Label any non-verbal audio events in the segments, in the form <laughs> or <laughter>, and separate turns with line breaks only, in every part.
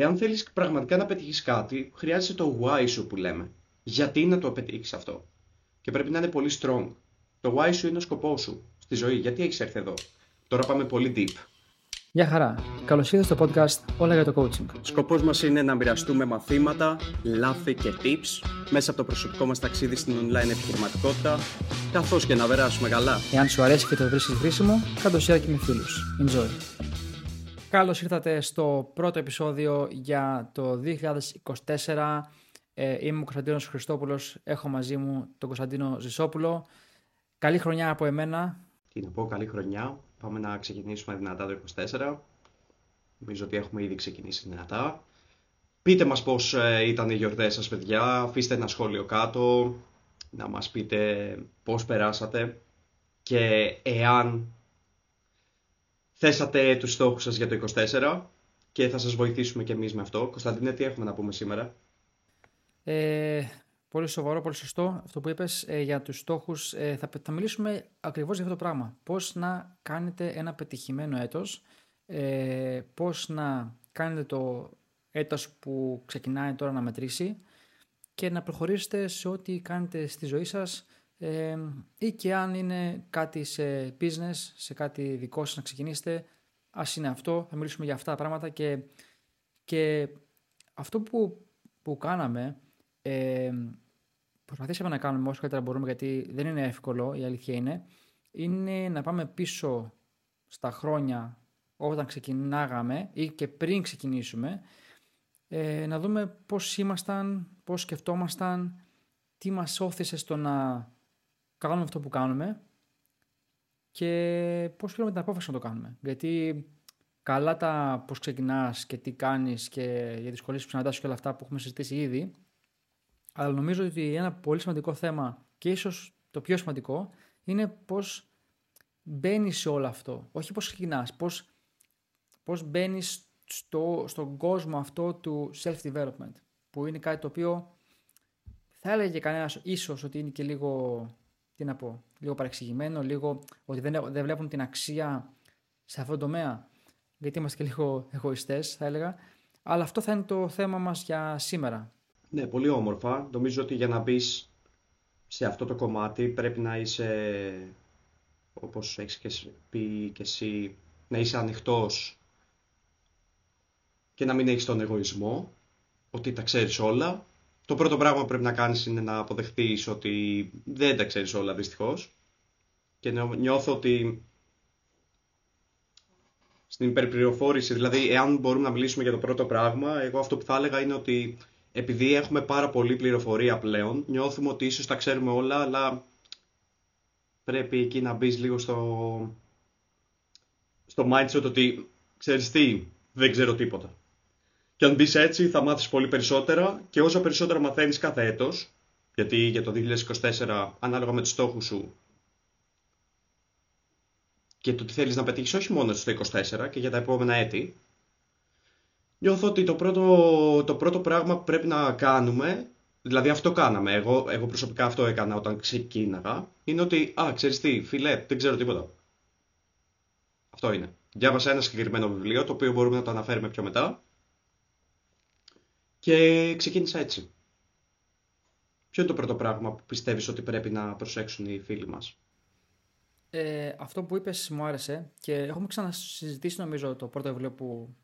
Εάν θέλεις πραγματικά να πετύχεις κάτι, χρειάζεσαι το why σου που λέμε. Γιατί να το πετύχεις αυτό. Και πρέπει να είναι πολύ strong. Το why σου είναι ο σκοπός σου στη ζωή. Γιατί έχεις έρθει εδώ. Τώρα πάμε πολύ deep.
Γεια χαρά. Καλώς ήρθατε στο podcast Όλα για το Coaching.
Σκοπός μας είναι να μοιραστούμε μαθήματα, λάθη και tips μέσα από το προσωπικό μας ταξίδι στην online επιχειρηματικότητα, καθώς και να περάσουμε καλά.
Εάν σου αρέσει και το βρίσκεις χρήσιμο, κάτω share και με φίλους. Enjoy. Καλώς ήρθατε στο πρώτο επεισόδιο για το 2024. Ε, είμαι ο Κωνσταντίνος Χριστόπουλος, έχω μαζί μου τον Κωνσταντίνο Ζησόπουλο. Καλή χρονιά από εμένα.
Τι να πω, καλή χρονιά. Πάμε να ξεκινήσουμε δυνατά το 24. Νομίζω ότι έχουμε ήδη ξεκινήσει δυνατά. Πείτε μας πώς ε, ήταν οι γιορτές σας παιδιά, αφήστε ένα σχόλιο κάτω, να μας πείτε πώς περάσατε και εάν θέσατε τους στόχους σας για το 24 και θα σας βοηθήσουμε και εμείς με αυτό. Κωνσταντίνε, τι έχουμε να πούμε σήμερα;
Ε, πολύ σοβαρό, πολύ σωστό αυτό που είπες ε, για τους στόχους. Ε, θα, θα μιλήσουμε ακριβώς για αυτό το πράγμα. Πώς να κάνετε ένα πετυχημένο έτος, ε, πώς να κάνετε το έτος που ξεκινάει τώρα να μετρήσει και να προχωρήσετε σε ό,τι κάνετε στη ζωή σας ε, ή και αν είναι κάτι σε business, σε κάτι δικό σας να ξεκινήσετε, ας είναι αυτό, θα μιλήσουμε για αυτά τα πράγματα και, και αυτό που, που κάναμε, ε, προσπαθήσαμε να κάνουμε όσο καλύτερα μπορούμε γιατί δεν είναι εύκολο, η αλήθεια είναι, είναι να πάμε πίσω στα χρόνια όταν ξεκινάγαμε ή και πριν ξεκινήσουμε, ε, να δούμε πώς ήμασταν, πώς σκεφτόμασταν, τι μας όθησε στο να κάνουμε αυτό που κάνουμε και πώς πήραμε την απόφαση να το κάνουμε. Γιατί καλά τα πώς ξεκινάς και τι κάνεις και για δυσκολίες που συναντάς και όλα αυτά που έχουμε συζητήσει ήδη, αλλά νομίζω ότι ένα πολύ σημαντικό θέμα και ίσως το πιο σημαντικό είναι πώς μπαίνεις σε όλο αυτό. Όχι πώς ξεκινάς, πώς, πώς μπαίνεις στο, στον κόσμο αυτό του self-development, που είναι κάτι το οποίο θα έλεγε κανένας ίσως ότι είναι και λίγο τι να πω, λίγο παρεξηγημένο, λίγο ότι δεν, δεν βλέπουν την αξία σε αυτό το τομέα. Γιατί είμαστε και λίγο εγωιστές, θα έλεγα. Αλλά αυτό θα είναι το θέμα μας για σήμερα.
Ναι, πολύ όμορφα. Νομίζω ότι για να μπεις σε αυτό το κομμάτι πρέπει να είσαι, όπως έχεις και πει και εσύ, να είσαι ανοιχτός και να μην έχεις τον εγωισμό, ότι τα ξέρεις όλα το πρώτο πράγμα που πρέπει να κάνεις είναι να αποδεχτείς ότι δεν τα ξέρεις όλα δυστυχώς και νιώθω ότι στην υπερπληροφόρηση, δηλαδή εάν μπορούμε να μιλήσουμε για το πρώτο πράγμα, εγώ αυτό που θα έλεγα είναι ότι επειδή έχουμε πάρα πολλή πληροφορία πλέον, νιώθουμε ότι ίσως τα ξέρουμε όλα, αλλά πρέπει εκεί να μπεις λίγο στο, στο mindset ότι ξέρεις τι, δεν ξέρω τίποτα. Και αν μπεις έτσι θα μάθεις πολύ περισσότερα και όσο περισσότερα μαθαίνεις κάθε έτος, γιατί για το 2024 ανάλογα με τους στόχους σου και το τι θέλεις να πετύχεις όχι μόνο στο 2024 και για τα επόμενα έτη, νιώθω ότι το πρώτο, το πρώτο πράγμα που πρέπει να κάνουμε, δηλαδή αυτό κάναμε, εγώ, εγώ προσωπικά αυτό έκανα όταν ξεκίναγα, είναι ότι, α, ξέρεις τι, φιλέ, δεν ξέρω τίποτα. Αυτό είναι. Διάβασα ένα συγκεκριμένο βιβλίο, το οποίο μπορούμε να το αναφέρουμε πιο μετά, και ξεκίνησα έτσι. Ποιο είναι το πρώτο πράγμα που πιστεύεις ότι πρέπει να προσέξουν οι φίλοι μας;
Ε, αυτό που είπες μου άρεσε και έχουμε ξανασυζητήσει νομίζω το πρώτο βιβλίο που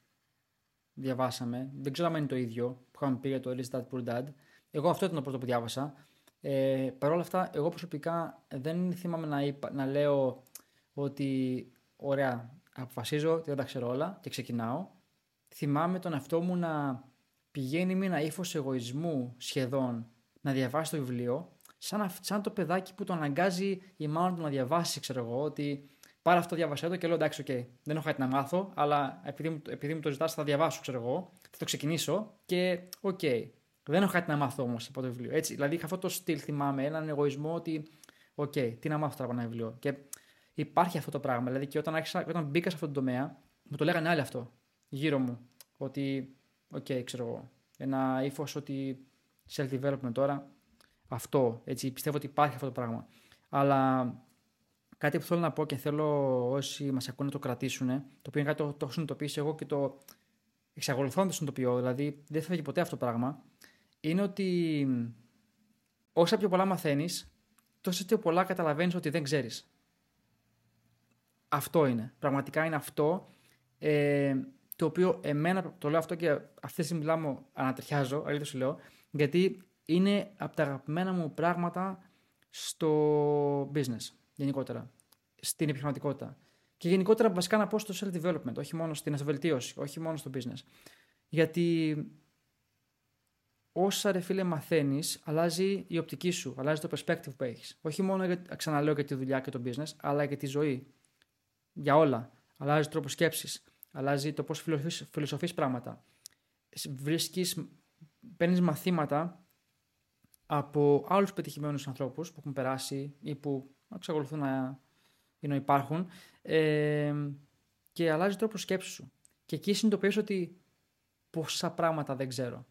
διαβάσαμε. Δεν ξέρω αν είναι το ίδιο που είχαμε πει για το Rich Dad Poor Dad. Εγώ αυτό ήταν το πρώτο που διάβασα. Ε, Παρ' όλα αυτά, εγώ προσωπικά δεν θυμάμαι να, να λέω ότι ωραία, αποφασίζω ότι δεν τα ξέρω όλα και ξεκινάω. Θυμάμαι τον εαυτό μου να πηγαίνει με ένα ύφος εγωισμού σχεδόν να διαβάσει το βιβλίο, σαν, σαν το παιδάκι που το αναγκάζει η μάνα του να διαβάσει, ξέρω εγώ, ότι πάρε αυτό, διαβασέ το και λέω εντάξει, okay, δεν έχω κάτι να μάθω, αλλά επειδή, επειδή μου το ζητάς, θα διαβάσω, ξέρω εγώ, θα το ξεκινήσω και OK. Okay, δεν έχω κάτι να μάθω όμως από το βιβλίο. Έτσι, δηλαδή είχα αυτό το στυλ, θυμάμαι, έναν εγωισμό ότι, OK, okay, τι να μάθω τώρα από ένα βιβλίο. Και υπάρχει αυτό το πράγμα. Δηλαδή και όταν, άρχισα, όταν μπήκα σε αυτό το τομέα, μου το λέγανε άλλοι αυτό γύρω μου. Ότι OK, okay, ξέρω εγώ, ένα ύφος ότι self-development τώρα, αυτό, έτσι, πιστεύω ότι υπάρχει αυτό το πράγμα. Αλλά κάτι που θέλω να πω και θέλω όσοι μας ακούνε να το κρατήσουν, το οποίο είναι κάτι το, το έχω συνειδητοποιήσει εγώ και το, εξακολουθώ να το συνειδητοποιώ, δηλαδή δεν θα φύγει ποτέ αυτό το πράγμα, είναι ότι όσα πιο πολλά μαθαίνεις, τόσο πιο πολλά καταλαβαίνεις ότι δεν ξέρεις. Αυτό είναι. Πραγματικά είναι αυτό ε, το οποίο εμένα το λέω αυτό και αυτή τη στιγμή μιλάω, ανατριχιάζω, αλήθεια σου λέω, γιατί είναι από τα αγαπημένα μου πράγματα στο business γενικότερα, στην επιχειρηματικότητα. Και γενικότερα βασικά να πω στο self-development, όχι μόνο στην αυτοβελτίωση, όχι μόνο στο business. Γιατί όσα ρε φίλε μαθαίνεις, αλλάζει η οπτική σου, αλλάζει το perspective που έχεις. Όχι μόνο, για, ξαναλέω, για τη δουλειά και το business, αλλά και τη ζωή. Για όλα. Αλλάζει τρόπος σκέψης. Αλλάζει το πώς φιλοσοφείς πράγματα. Βρίσκεις, παίρνεις μαθήματα από άλλους πετυχημένους ανθρώπους που έχουν περάσει ή που εξακολουθούν να, να υπάρχουν ε, και αλλάζει τρόπο σκέψης σου. Και εκεί συνειδητοποιείς ότι πόσα πράγματα δεν ξέρω.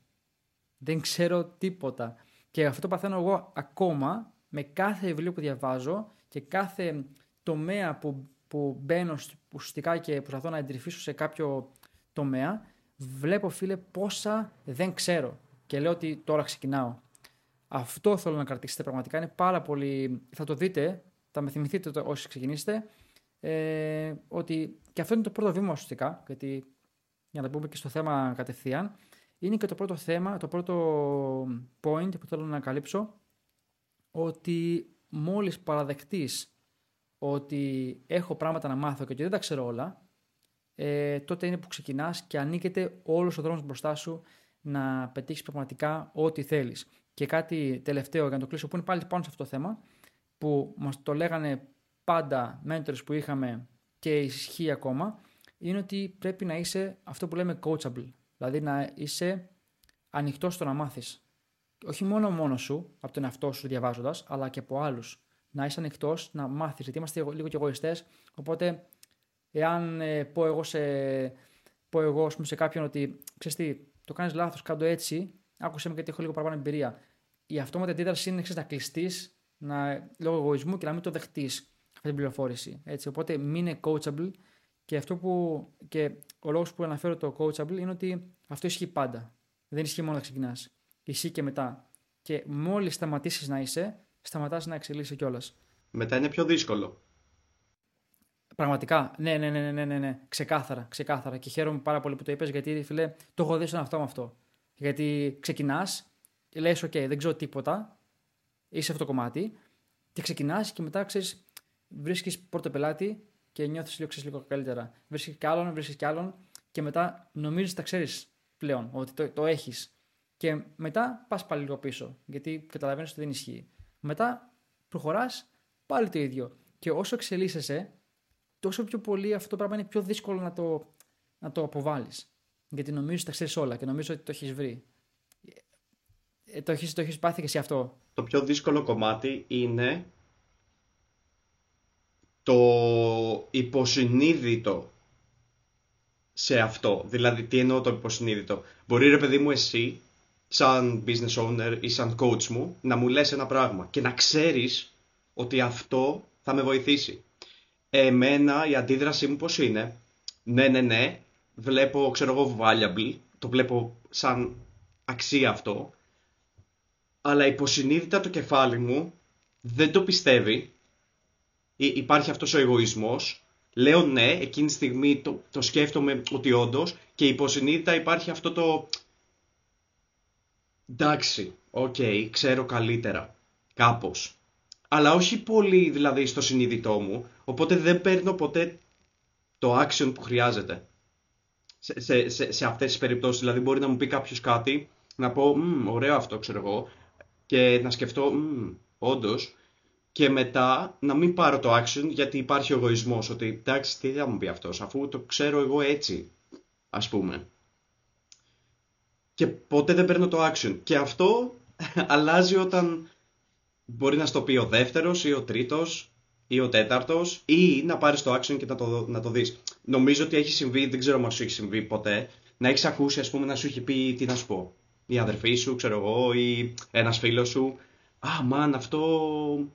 Δεν ξέρω τίποτα. Και αυτό το παθαίνω εγώ ακόμα με κάθε βιβλίο που διαβάζω και κάθε τομέα που, που μπαίνω ουσιαστικά και προσπαθώ να εντρυφήσω σε κάποιο τομέα, βλέπω φίλε πόσα δεν ξέρω. Και λέω ότι τώρα ξεκινάω. Αυτό θέλω να κρατήσετε πραγματικά. Είναι πάρα πολύ. Θα το δείτε, θα με θυμηθείτε όσοι ξεκινήσετε. Ε, ότι και αυτό είναι το πρώτο βήμα ουσιαστικά, γιατί για να πούμε και στο θέμα κατευθείαν, είναι και το πρώτο θέμα, το πρώτο point που θέλω να ανακαλύψω, ότι μόλις παραδεχτείς ότι έχω πράγματα να μάθω και ότι δεν τα ξέρω όλα, ε, τότε είναι που ξεκινάς και ανοίγεται όλος ο δρόμος μπροστά σου να πετύχεις πραγματικά ό,τι θέλεις. Και κάτι τελευταίο για να το κλείσω που είναι πάλι πάνω σε αυτό το θέμα, που μας το λέγανε πάντα mentors που είχαμε και ισχύει ακόμα, είναι ότι πρέπει να είσαι αυτό που λέμε coachable. Δηλαδή να είσαι ανοιχτός στο να μάθεις. Όχι μόνο μόνος σου, από τον εαυτό σου διαβάζοντας, αλλά και από άλλους. Να είσαι ανοιχτός να μάθεις. Γιατί είμαστε λίγο και εγωιστές. Οπότε, εάν ε, πω εγώ σε, πω εγώ, σε κάποιον ότι ξέρεις τι, το κάνεις λάθος, κάτω έτσι, άκουσε με γιατί έχω λίγο παραπάνω εμπειρία. Η αυτόματη αντίδραση είναι ξέρεις, να κλειστείς λόγω εγωισμού και να μην το δεχτείς αυτή την πληροφόρηση. Έτσι. Οπότε, μην είναι coachable και, αυτό που, και ο λόγος που αναφέρω το coachable είναι ότι αυτό ισχύει πάντα. Δεν ισχύει μόνο να ξεκινάς. Ισχύει και μετά. Και μόλις σταματήσεις να είσαι, σταματάς να εξελίσσεσαι κιόλας.
Μετά είναι πιο δύσκολο.
Πραγματικά. Ναι, ναι, ναι, ναι, ναι, ναι. Ξεκάθαρα, ξεκάθαρα. Και χαίρομαι πάρα πολύ που το είπες γιατί, φιλέ, το έχω δει στον αυτό με αυτό. Γιατί ξεκινάς, λες: OK, δεν ξέρω τίποτα. Είσαι αυτό το κομμάτι. Και ξεκινάς και μετά ξέρεις, βρίσκεις πρώτο πελάτη και νιώθεις λίγο, λίγο καλύτερα. Βρίσκεις κι άλλον, βρίσκεις κι άλλον και μετά νομίζεις τα ξέρεις πλέον, ότι το, το έχεις. Και μετά πας πάλι λίγο πίσω, γιατί καταλαβαίνεις ότι δεν ισχύει. Μετά προχωράς πάλι το ίδιο. Και όσο εξελίσσεσαι, τόσο πιο πολύ αυτό το πράγμα είναι πιο δύσκολο να το, να το αποβάλεις. Γιατί νομίζω ότι τα ξέρεις όλα και νομίζω ότι το έχεις βρει. Ε, το έχεις το έχεις πάθει και εσύ αυτό.
Το πιο δύσκολο κομμάτι είναι το υποσυνείδητο σε αυτό. Δηλαδή, τι εννοώ το υποσυνείδητο; Μπορεί ρε παιδί μου εσύ, σαν business owner ή σαν coach μου, να μου λες ένα πράγμα και να ξέρεις ότι αυτό θα με βοηθήσει. Εμένα η αντίδρασή μου πώς είναι; Ναι, ναι, ναι, βλέπω, ξέρω εγώ, valuable, το βλέπω σαν αξία αυτό, αλλά υποσυνείδητα το κεφάλι μου δεν το πιστεύει. Υπάρχει αυτός ο εγωισμός λέω ναι, εκείνη τη στιγμή το, το σκέφτομαι ότι όντως και υποσυνείδητα υπάρχει αυτό το. Εντάξει, OK, okay, ξέρω καλύτερα. Κάπως. Αλλά όχι πολύ δηλαδή στο συνείδητό μου, οπότε δεν παίρνω ποτέ το action που χρειάζεται. Σε, σε, σε, σε αυτές τις περιπτώσεις, δηλαδή μπορεί να μου πει κάποιος κάτι, να πω, ωραίο αυτό ξέρω εγώ, και να σκεφτώ, όντως, και μετά να μην πάρω το action γιατί υπάρχει ο εγωισμός ότι εντάξει τι θα μου πει αυτός αφού το ξέρω εγώ έτσι ας πούμε και ποτέ δεν παίρνω το action και αυτό <laughs> αλλάζει όταν μπορεί να στο πει ο δεύτερος ή ο τρίτος ή ο τέταρτος ή να πάρεις το action και να το, να το δεις νομίζω ότι έχει συμβεί, δεν ξέρω αν σου έχει συμβεί ποτέ να έχεις ακούσει ας πούμε να σου έχει πει τι να σου πω η αδερφή σου ξέρω εγώ ή ένας φίλος σου Α, μαν, αυτό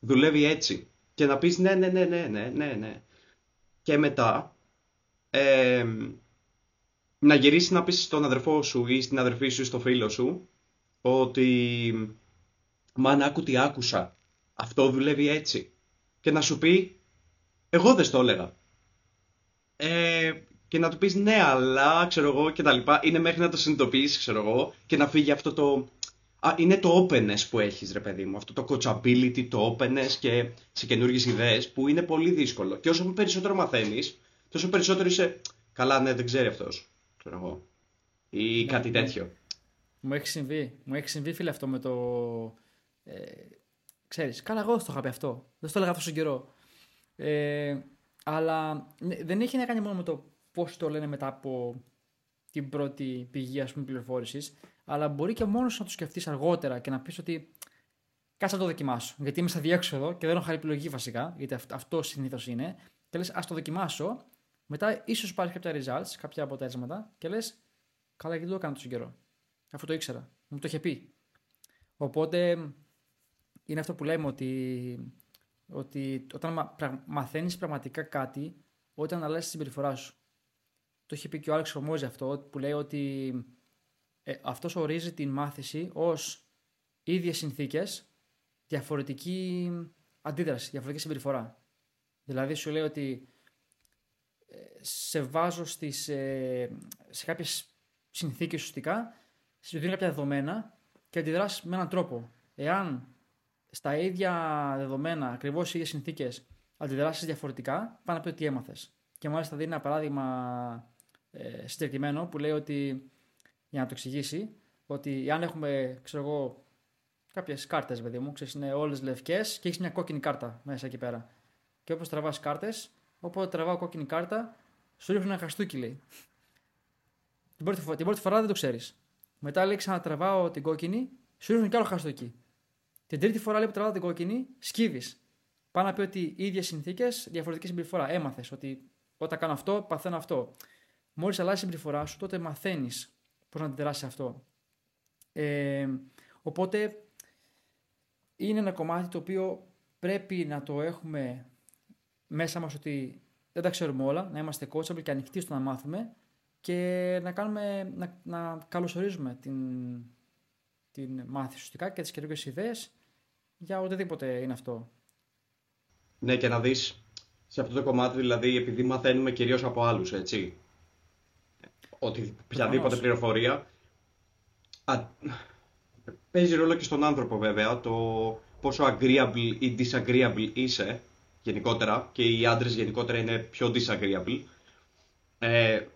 δουλεύει έτσι. Και να πεις ναι, ναι, ναι, ναι, ναι, ναι, ναι. Και μετά, ε, να γυρίσει να πεις στον αδερφό σου ή στην αδερφή σου ή στο φίλο σου ότι «Μα άκου τι άκουσα, αυτό δουλεύει έτσι» και να σου πει «Εγώ δεν το έλεγα». Ε, και να του πεις «Ναι, αλλά, ξέρω εγώ» και τα λοιπά. Είναι μέχρι να το συνειδητοποιήσεις, ξέρω εγώ, και να φύγει αυτό το... Α, είναι το openness που έχεις, ρε παιδί μου. Αυτό το coachability, το openness και σε καινούργιες ιδέες που είναι πολύ δύσκολο. Και όσο περισσότερο μαθαίνεις, τόσο περισσότερο είσαι «Καλά, ναι, δεν ξέρει αυτός» ξέρω εγώ. Ή ναι, κάτι ναι. τέτοιο.
Μου έχει συμβεί. Μου έχει συμβεί, φίλε, αυτό με το. Ε, ξέρεις, καλά, εγώ το είχα πει αυτό. Δεν το έλεγα αυτό τον καιρό. Ε, αλλά ναι, δεν έχει να κάνει μόνο με το πώς το λένε μετά από την πρώτη πηγή ας πούμε, πληροφόρησης, αλλά μπορεί και μόνος να το σκεφτείς αργότερα και να πεις ότι κάτσε να το δοκιμάσω. Γιατί είμαι στα διέξοδο και δεν έχω άλλη επιλογή βασικά, γιατί αυτό συνήθως είναι. Και λες, ας το δοκιμάσω μετά ίσως πάρει κάποια results, κάποια αποτέλεσματα και λες, καλά, γιατί το έκανα τόσο καιρό. Αφού το ήξερα. Μου το είχε πει. Οπότε είναι αυτό που λέμε ότι, ότι όταν μαθαίνεις πραγματικά κάτι, όταν αλλάζει τη συμπεριφορά σου. Το είχε πει και ο Άλεξ Ρωμόζη αυτό, που λέει ότι ε, αυτός ορίζει την μάθηση ως ίδιες συνθήκες, διαφορετική αντίδραση, διαφορετική συμπεριφορά. Δηλαδή σου λέει ότι σε βάζω στις, ε, σε κάποιες συνθήκες ουσιαστικά, σου δίνω κάποια δεδομένα και αντιδράσεις με έναν τρόπο. Εάν στα ίδια δεδομένα, ακριβώς οι ίδιες συνθήκες, αντιδράσεις διαφορετικά, πάνε να πει ότι έμαθες. Και μάλιστα δίνει ένα παράδειγμα ε, συγκεκριμένο που λέει ότι, για να το εξηγήσει, ότι αν έχουμε, ξέρω εγώ, κάποιες κάρτες, παιδί μου, ξέρεις, είναι όλες λευκές και έχεις μια κόκκινη κάρτα μέσα εκεί πέρα. Και όπως τραβάς κάρτες, όποτε τραβάω κόκκινη κάρτα, σου ρίχνω ένα χαστούκι, λέει. Την πρώτη, φορά, την πρώτη φορά δεν το ξέρεις. Μετά λέει ξανατραβάω την κόκκινη, σου ρίχνω κι άλλο χαστούκι. Την τρίτη φορά λέει που τραβάω την κόκκινη, σκύβεις. Πάνω να πει ότι οι ίδιες συνθήκες, διαφορετική συμπεριφορά. Έμαθες ότι όταν κάνω αυτό, παθαίνω αυτό. Μόλις αλλάζει η συμπεριφορά σου, τότε μαθαίνεις πώς να αντιδράσεις αυτό. Ε, οπότε είναι ένα κομμάτι το οποίο πρέπει να το έχουμε μέσα μας ότι δεν τα ξέρουμε όλα, να είμαστε coachable και ανοιχτοί στο να μάθουμε και να, κάνουμε, να, να καλωσορίζουμε την, την μάθηση ουσιαστικά και τις καινούργιες ιδέες για οτιδήποτε είναι αυτό.
Ναι και να δεις σε αυτό το κομμάτι δηλαδή επειδή μαθαίνουμε κυρίως από άλλους έτσι ότι οποιαδήποτε πληροφορία α, παίζει ρόλο και στον άνθρωπο βέβαια το πόσο agreeable ή disagreeable είσαι γενικότερα και οι άντρες γενικότερα είναι πιο disagreeable. Ε,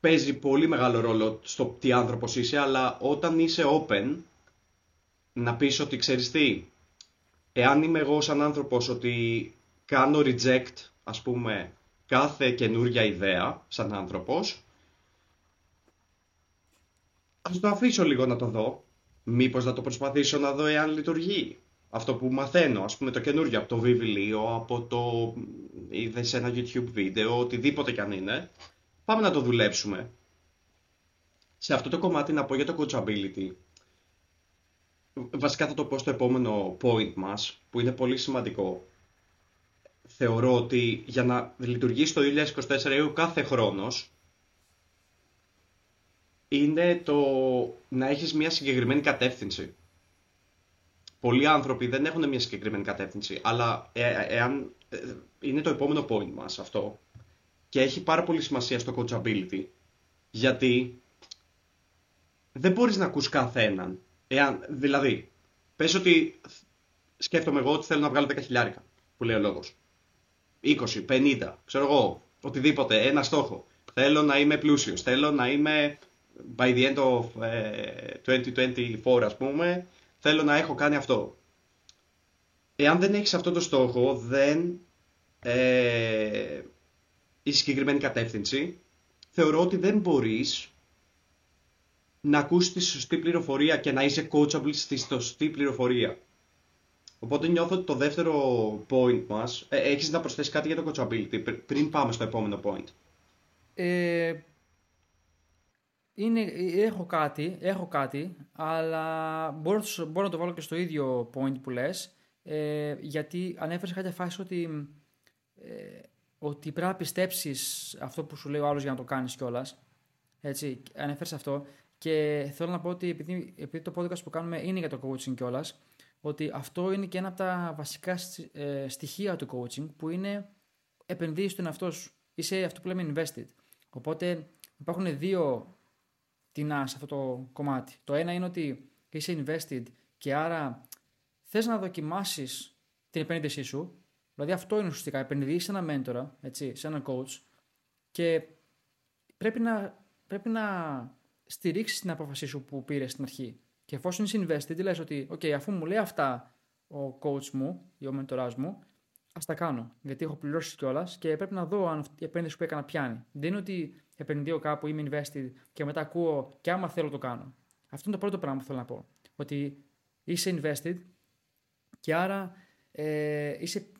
παίζει πολύ μεγάλο ρόλο στο τι άνθρωπος είσαι, αλλά όταν είσαι open, να πεις ότι ξέρεις τι, εάν είμαι εγώ σαν άνθρωπος ότι κάνω reject, ας πούμε, κάθε καινούργια ιδέα σαν άνθρωπος, ας το αφήσω λίγο να το δω. Μήπως να το προσπαθήσω να δω εάν λειτουργεί αυτό που μαθαίνω, ας πούμε το καινούργιο από το βιβλίο, από το είδες σε ένα YouTube βίντεο, οτιδήποτε κι αν είναι, πάμε να το δουλέψουμε. Σε αυτό το κομμάτι να πω για το coachability, βασικά θα το πω στο επόμενο point μας, που είναι πολύ σημαντικό. Θεωρώ ότι για να λειτουργήσει το 2024 ή ο κάθε χρόνος, είναι το να έχεις μια συγκεκριμένη κατεύθυνση πολλοί άνθρωποι δεν έχουν μια συγκεκριμένη κατεύθυνση, αλλά ε, ε, εάν ε, είναι το επόμενο point μας αυτό και έχει πάρα πολύ σημασία στο coachability, γιατί δεν μπορείς να ακούς καθέναν. Εάν, δηλαδή, πες ότι σκέφτομαι εγώ ότι θέλω να βγάλω 10 χιλιάρικα, που λέει ο λόγος. 20, 50, ξέρω εγώ, οτιδήποτε, ένα στόχο. Θέλω να είμαι πλούσιος, θέλω να είμαι by the end of 2024 ας πούμε, θέλω να έχω κάνει αυτό. Εάν δεν έχεις αυτό το στόχο, δεν ε, η συγκεκριμένη κατεύθυνση, θεωρώ ότι δεν μπορείς να ακούσεις τη σωστή πληροφορία και να είσαι coachable στη σωστή πληροφορία. Οπότε νιώθω ότι το δεύτερο point μας, ε, έχεις να προσθέσεις κάτι για το coachability πριν πάμε στο επόμενο point.
Ε, είναι, έχω κάτι, έχω κάτι, αλλά μπορώ, μπορώ να το βάλω και στο ίδιο point που λες, ε, γιατί ανέφερες κάποια φάση ότι ε, ότι πρέπει να πιστέψεις αυτό που σου λέει ο άλλος για να το κάνεις κιόλας. Έτσι, ανέφερες αυτό. Και θέλω να πω ότι επειδή, επειδή το podcast που κάνουμε είναι για το coaching κιόλας, ότι αυτό είναι και ένα από τα βασικά ε, στοιχεία του coaching που είναι επενδύεις στον εαυτό σου. Είσαι αυτό που λέμε invested. Οπότε υπάρχουν δύο τεινά σε αυτό το κομμάτι. Το ένα είναι ότι είσαι invested και άρα θες να δοκιμάσεις την επένδυσή σου. Δηλαδή αυτό είναι ουσιαστικά. Επενδύεις σε ένα μέντορα, έτσι, σε ένα coach και πρέπει να, πρέπει να στηρίξεις την απόφασή σου που πήρες στην αρχή. Και εφόσον είσαι invested, λες ότι okay, αφού μου λέει αυτά ο coach μου ή ο μεντοράς μου, ας τα κάνω. Γιατί έχω πληρώσει κιόλας και πρέπει να δω αν η επένδυση που έκανα πιάνει. Δεν είναι ότι επενδύω κάπου, είμαι invested και μετά ακούω και άμα θέλω το κάνω. Αυτό είναι το πρώτο πράγμα που θέλω να πω. Ότι είσαι invested και άρα ε, είσαι,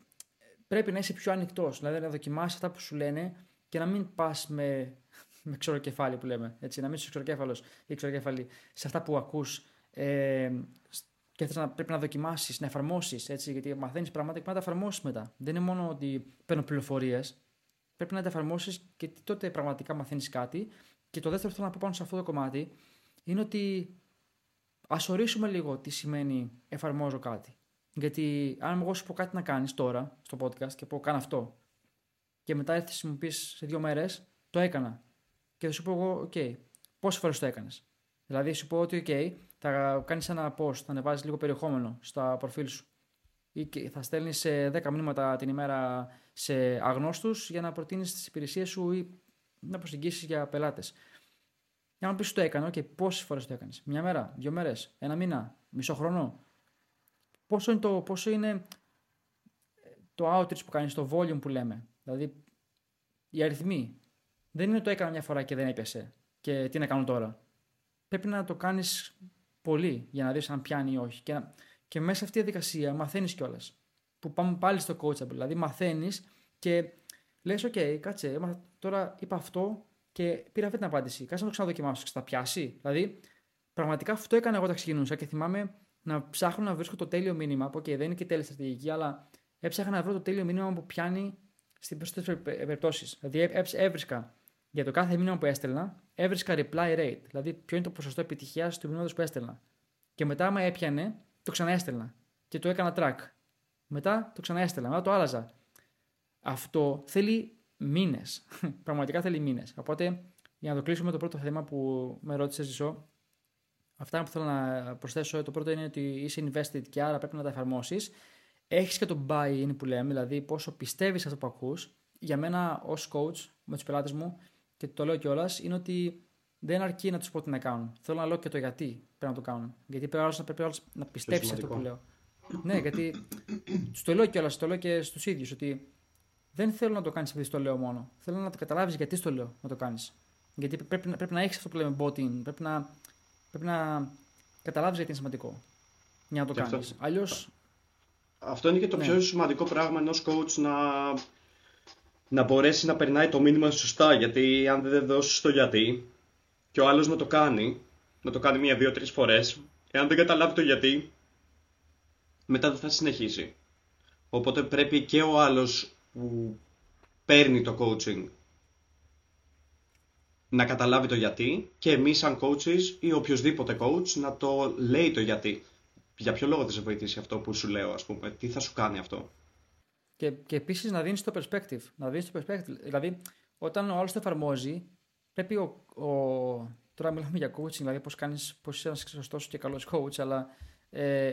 πρέπει να είσαι πιο ανοιχτός. Δηλαδή να δοκιμάσεις αυτά που σου λένε και να μην πας με, με ξεροκεφάλι που λέμε. Έτσι, να μην είσαι ξεροκέφαλο ή ξεροκέφαλη σε αυτά που ακούς ε, και θες να, πρέπει να δοκιμάσεις, να εφαρμόσεις. Γιατί μαθαίνεις πράγματα και πρέπει να τα εφαρμόσεις μετά. Δεν είναι μόνο ότι παίρνω πληροφορίες. Πρέπει να τα εφαρμόσεις και τότε πραγματικά μαθαίνεις κάτι. Και το δεύτερο που θέλω να πω πάνω σε αυτό το κομμάτι είναι ότι ας ορίσουμε λίγο τι σημαίνει εφαρμόζω κάτι. Γιατί αν εγώ σου πω κάτι να κάνεις τώρα στο podcast και πω κάνω αυτό, και μετά έρθεις μου πεις σε δύο μέρες, το έκανα. Και θα σου πω εγώ, OK, πόσες φορές το έκανες. Δηλαδή σου πω ότι, OK, θα κάνεις ένα post, θα ανεβάζεις λίγο περιεχόμενο στα προφίλ σου. Ή θα στέλνεις 10 μηνύματα την ημέρα σε αγνώστους για να προτείνεις τις υπηρεσίες σου ή να προσεγγίσεις για πελάτες. Για να πεις το έκανα, και πόσες φορές το έκανες. Μια μέρα, δύο μέρες, ένα μήνα, μισό χρόνο. Πόσο είναι, το, πόσο είναι το outreach που κάνεις, το volume που λέμε. Δηλαδή, οι αριθμοί. Δεν είναι το έκανα μια φορά και δεν έπιασε. Και τι να κάνω τώρα. Πρέπει να το κάνεις πολύ για να δεις αν πιάνει ή όχι. Και, και μέσα σε αυτή τη διαδικασία μαθαίνεις κιόλας. Που πάμε πάλι στο coachable. Δηλαδή μαθαίνεις και λες: OK, κάτσε, τώρα είπα αυτό και πήρα αυτή την απάντηση. Κάτσε να το ξαναδοκιμάσω. Θα πιάσει. Δηλαδή, πραγματικά αυτό έκανα εγώ όταν ξεκινούσα και θυμάμαι να ψάχνω να βρίσκω το τέλειο μήνυμα. Που okay, δεν είναι και τέλεια στρατηγική, αλλά έψαχνα να βρω το τέλειο μήνυμα που πιάνει στις περισσότερε περιπτώσεις. Δηλαδή, έβρισκα για το κάθε μήνυμα που έστελνα, έβρισκα reply rate, δηλαδή ποιο είναι το ποσοστό επιτυχίας του μηνύματος που έστελνα. Και μετά, άμα έπιανε, το ξαναέστελνα και το έκανα track. Μετά το ξαναέστελνα, μετά το άλλαζα. Αυτό θέλει μήνες. <laughs> Πραγματικά θέλει μήνες. Οπότε, για να το κλείσουμε το πρώτο θέμα που με ρώτησες, Ζησό, αυτά που θέλω να προσθέσω, το πρώτο είναι ότι είσαι invested και άρα πρέπει να τα εφαρμόσεις. Έχεις και το buy-in που λέμε, δηλαδή πόσο πιστεύεις αυτό που ακούς. Για μένα, ως coach με τους πελάτες μου, και το λέω κιόλας, είναι ότι δεν αρκεί να τους πω τι να κάνουν. Θέλω να λέω και το γιατί πρέπει να το κάνουν. Γιατί πρέπει να, πρέπει να πιστέψει αυτό που λέω. ναι, γιατί τους το λέω κιόλας, το λέω και στους ίδιους ότι δεν θέλω να το κάνεις επειδή το λέω μόνο. Θέλω να το καταλάβεις γιατί στο λέω να το κάνεις. Γιατί πρέπει, πρέπει να έχεις αυτό που λέμε botting. Πρέπει να, πρέπει να καταλάβεις γιατί είναι σημαντικό. Για να το κάνεις. Αλλιώ.
Αυτό είναι και το ναι. πιο σημαντικό πράγμα ενός coach να να μπορέσει να περνάει το μήνυμα σωστά. Γιατί αν δεν δώσει το γιατί και ο άλλος να το κάνει, να το κάνει μία, δύο, τρεις φορές, εάν δεν καταλάβει το γιατί, μετά δεν θα συνεχίσει. Οπότε πρέπει και ο άλλος που παίρνει το coaching να καταλάβει το γιατί και εμείς σαν coaches ή οποιοδήποτε coach να το λέει το γιατί. Για ποιο λόγο θα σε βοηθήσει αυτό που σου λέω, ας πούμε, τι θα σου κάνει αυτό;
Και, και επίσης να δίνεις το perspective. Να δίνεις το perspective. Δηλαδή, όταν ο άλλος το εφαρμόζει, πρέπει ο, ο, Τώρα μιλάμε για coaching, δηλαδή πώς κάνεις, πώς είσαι ένας σωστός και καλός coach, αλλά ε,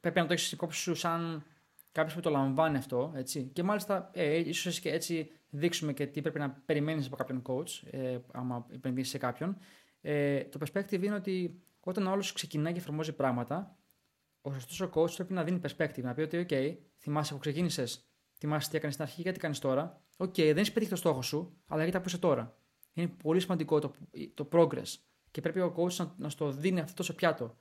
πρέπει να το έχεις υπόψη σου σαν κάποιος που το λαμβάνει αυτό. Έτσι. Και μάλιστα, ε, ίσως και έτσι δείξουμε και τι πρέπει να περιμένεις από κάποιον coach, ε, άμα επενδύσεις σε κάποιον. Ε, το perspective είναι ότι όταν ο άλλος ξεκινάει και εφαρμόζει πράγματα, ο σωστός ο coach πρέπει να δίνει perspective, να πει ότι, OK, θυμάσαι που ξεκίνησες Θυμάσαι τι έκανες στην αρχή, κοίτα τι κάνεις τώρα. OK, okay, δεν έχει πετύχει το στόχο σου, αλλά κοίτα τώρα. Είναι πολύ σημαντικό το, το progress. Και πρέπει ο coach να, να στο δίνει αυτό στο πιάτο.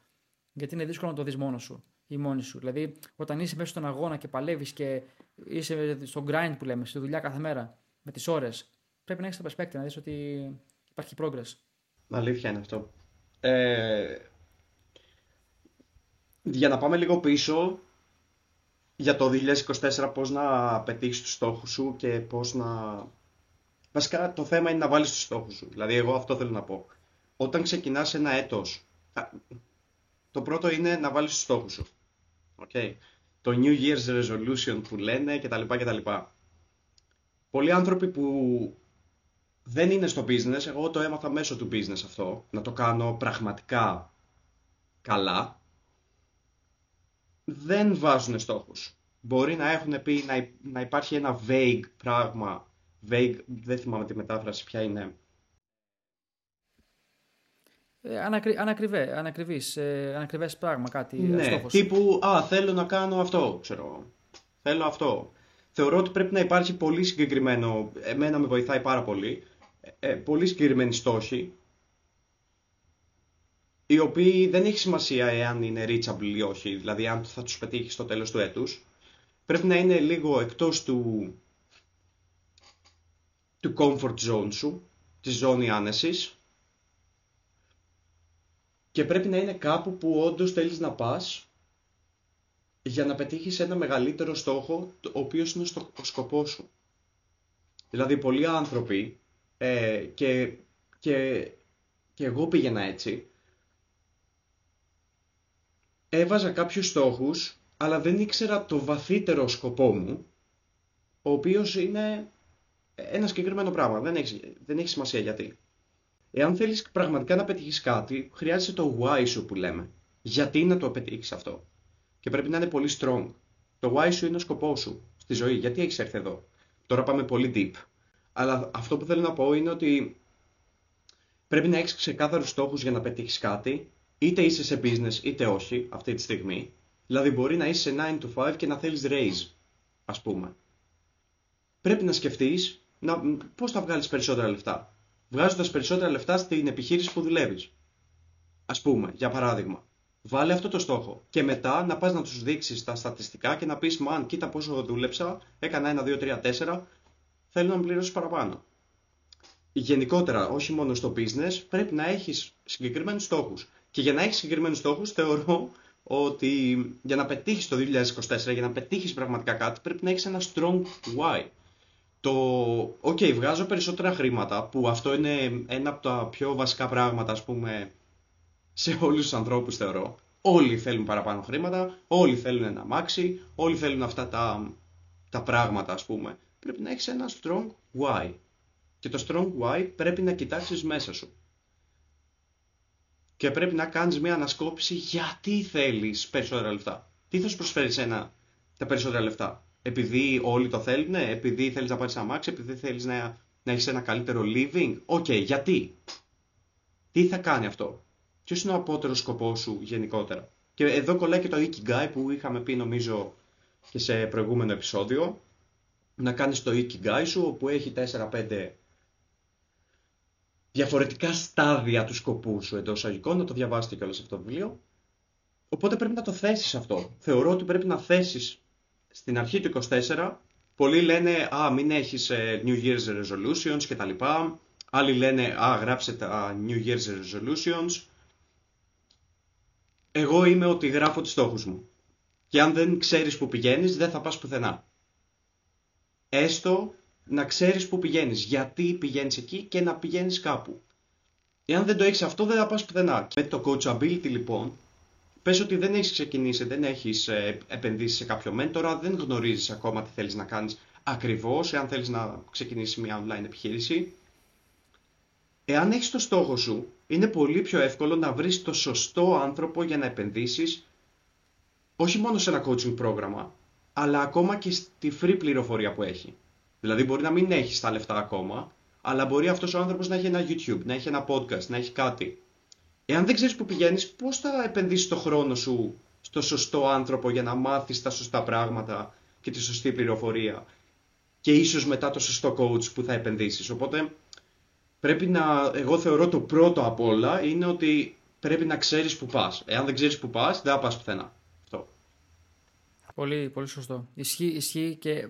Γιατί είναι δύσκολο να το δεις μόνος σου ή μόνη σου. Δηλαδή, όταν είσαι μέσα στον αγώνα και παλεύεις και είσαι στο grind που λέμε, στη δουλειά κάθε μέρα, με τις ώρες, πρέπει να έχεις το perspective, να δεις ότι υπάρχει progress.
Αλήθεια είναι αυτό. Ε, για να πάμε λίγο πίσω, για το 2024 πώς να πετύχεις τους στόχους σου και πώς να... Βασικά το θέμα είναι να βάλεις τους στόχους σου. Δηλαδή εγώ αυτό θέλω να πω. Όταν ξεκινάς ένα έτος, το πρώτο είναι να βάλεις τους στόχους σου. Okay. Το New Year's Resolution που λένε κτλ. κτλ. Πολλοί άνθρωποι που δεν είναι στο business, εγώ το έμαθα μέσω του business αυτό, να το κάνω πραγματικά καλά, δεν βάζουν στόχους. Μπορεί να έχουν πει να, υπάρχει ένα vague πράγμα, vague, δεν θυμάμαι τη μετάφραση ποια είναι.
Ε, ανακρι, ανακριβέ, ανακριβής, ε, ανακριβές πράγμα, κάτι
ναι,
στόχος.
τύπου, α, θέλω να κάνω αυτό, ξέρω, θέλω αυτό. Θεωρώ ότι πρέπει να υπάρχει πολύ συγκεκριμένο, εμένα με βοηθάει πάρα πολύ, ε, πολύ συγκεκριμένοι στόχοι, οι οποίοι δεν έχει σημασία εάν είναι reachable ή όχι, δηλαδή αν θα τους πετύχει στο τέλος του έτους. Πρέπει να είναι λίγο εκτός του, του comfort zone σου, της ζώνη άνεσης και πρέπει να είναι κάπου που όντως θέλεις να πας για να πετύχεις ένα μεγαλύτερο στόχο, ο οποίος είναι στο σκοπό σου. Δηλαδή, πολλοί άνθρωποι, ε, και, και, και εγώ πήγαινα έτσι, έβαζα κάποιους στόχους, αλλά δεν ήξερα το βαθύτερο σκοπό μου, ο οποίος είναι ένα συγκεκριμένο πράγμα. Δεν έχεις, δεν έχεις σημασία γιατί. Εάν θέλεις πραγματικά να πετύχεις κάτι, χρειάζεσαι το why σου που λέμε. Γιατί να το πετύχεις αυτό. Και πρέπει να είναι πολύ strong. Το why σου είναι ο σκοπός σου στη ζωή. Γιατί έχεις έρθει εδώ. Τώρα πάμε πολύ deep. Αλλά αυτό που θέλω να πω είναι ότι πρέπει να έχεις ξεκάθαρους στόχους για να πετύχεις κάτι είτε είσαι σε business είτε όχι αυτή τη στιγμή. Δηλαδή μπορεί να είσαι σε 9 to 5 και να θέλεις raise, ας πούμε. Πρέπει να σκεφτείς να, πώς θα βγάλεις περισσότερα λεφτά. Βγάζοντας περισσότερα λεφτά στην επιχείρηση που δουλεύεις. Ας πούμε, για παράδειγμα. Βάλε αυτό το στόχο και μετά να πας να τους δείξεις τα στατιστικά και να πεις «Μαν, κοίτα πόσο δούλεψα, έκανα 1, 2, 3, 4, θέλω να με πληρώσεις παραπάνω». Γενικότερα, όχι μόνο στο business, πρέπει να έχεις συγκεκριμένους στόχους. Και για να έχεις συγκεκριμένους στόχους, θεωρώ ότι για να πετύχεις το 2024, για να πετύχεις πραγματικά κάτι, πρέπει να έχεις ένα strong why. Το, OK, βγάζω περισσότερα χρήματα, που αυτό είναι ένα από τα πιο βασικά πράγματα, ας πούμε, σε όλους τους ανθρώπους θεωρώ. Όλοι θέλουν παραπάνω χρήματα, όλοι θέλουν ένα μάξι, όλοι θέλουν αυτά τα, τα πράγματα, ας πούμε. Πρέπει να έχεις ένα strong why. Και το strong why πρέπει να κοιτάξεις μέσα σου και πρέπει να κάνεις μια ανασκόπηση γιατί θέλεις περισσότερα λεφτά. Τι θα σου προσφέρεις ένα τα περισσότερα λεφτά; Επειδή όλοι το θέλουν, επειδή θέλεις να πάρεις αμάξι, επειδή θέλεις να, να έχεις ένα καλύτερο living. OK, okay, γιατί; Τι θα κάνει αυτό; Ποιος είναι ο απώτερος σκοπός σου γενικότερα; Και εδώ κολλάει και το Ikigai που είχαμε πει νομίζω και σε προηγούμενο επεισόδιο. Να κάνεις το Ikigai σου όπου έχει 4-5 διαφορετικά στάδια του σκοπού σου εντός εισαγωγικών, να το διαβάσετε κιόλας αυτό το βιβλίο. Οπότε πρέπει να το θέσεις αυτό. Θεωρώ ότι πρέπει να θέσεις στην αρχή του 24. Πολλοί λένε, Α, μην έχεις ε, New Year's resolutions κτλ. Άλλοι λένε, Α, γράψε τα New Year's resolutions. Εγώ είμαι ότι γράφω τους στόχους μου. Και αν δεν ξέρεις που πηγαίνεις, δεν θα πας πουθενά. Έστω να ξέρεις που πηγαίνεις, γιατί πηγαίνεις εκεί και να πηγαίνεις κάπου. Εάν δεν το έχεις αυτό δεν θα πας πουθενά. Με το coachability λοιπόν, πες ότι δεν έχεις ξεκινήσει, δεν έχεις ε, επενδύσει σε κάποιο μέντορα, δεν γνωρίζεις ακόμα τι θέλεις να κάνεις ακριβώς, εάν θέλεις να ξεκινήσεις μια online επιχείρηση. Εάν έχεις το στόχο σου, είναι πολύ πιο εύκολο να βρεις το σωστό άνθρωπο για να επενδύσεις όχι μόνο σε ένα coaching πρόγραμμα, αλλά ακόμα και στη free πληροφορία που έχει. Δηλαδή μπορεί να μην έχεις τα λεφτά ακόμα, αλλά μπορεί αυτός ο άνθρωπος να έχει ένα YouTube, να έχει ένα podcast, να έχει κάτι. Εάν δεν ξέρεις που πηγαίνεις, πώς θα επενδύσεις το χρόνο σου στο σωστό άνθρωπο για να μάθεις τα σωστά πράγματα και τη σωστή πληροφορία; Και ίσως μετά το σωστό coach που θα επενδύσεις. Οπότε πρέπει να, εγώ θεωρώ το πρώτο απ' όλα είναι ότι πρέπει να ξέρεις που πας. Εάν δεν ξέρεις που πας, δεν θα πας πουθενά. Αυτό.
Πολύ, πολύ σωστό. Ισχύει, ισχύει και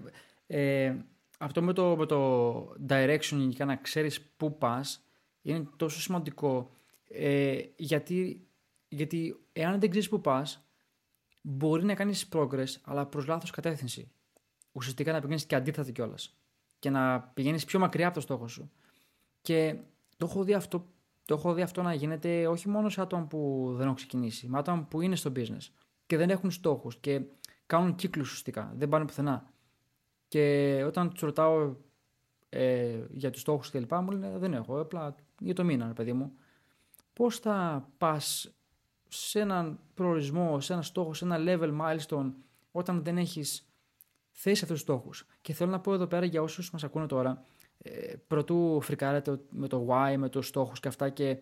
ε, αυτό με το, με το direction και να ξέρεις πού πας είναι τόσο σημαντικό ε, γιατί, γιατί εάν δεν ξέρεις πού πας μπορεί να κάνεις progress, αλλά προς λάθος κατεύθυνση. Ουσιαστικά να πηγαίνεις και αντίθετα κιόλας. Και να πηγαίνεις πιο μακριά από το στόχο σου. Και το έχω δει αυτό, το έχω δει αυτό να γίνεται όχι μόνο σε άτομα που δεν έχουν ξεκινήσει, με άτομα που είναι στο business και δεν έχουν στόχους και κάνουν κύκλους ουσιαστικά. Δεν πάνε πουθενά. Και όταν τους ρωτάω ε, για τους στόχους κλπ. Μου λένε δεν έχω, απλά για το μήνα, παιδί μου. Πώς θα πας σε έναν προορισμό, σε ένα στόχο, σε ένα level milestone, όταν δεν έχεις θέσει αυτούς τους στόχους. Και θέλω να πω εδώ πέρα για όσους μας ακούνε τώρα, ε, πρωτού φρικάρετε με το why, με τους στόχους και αυτά και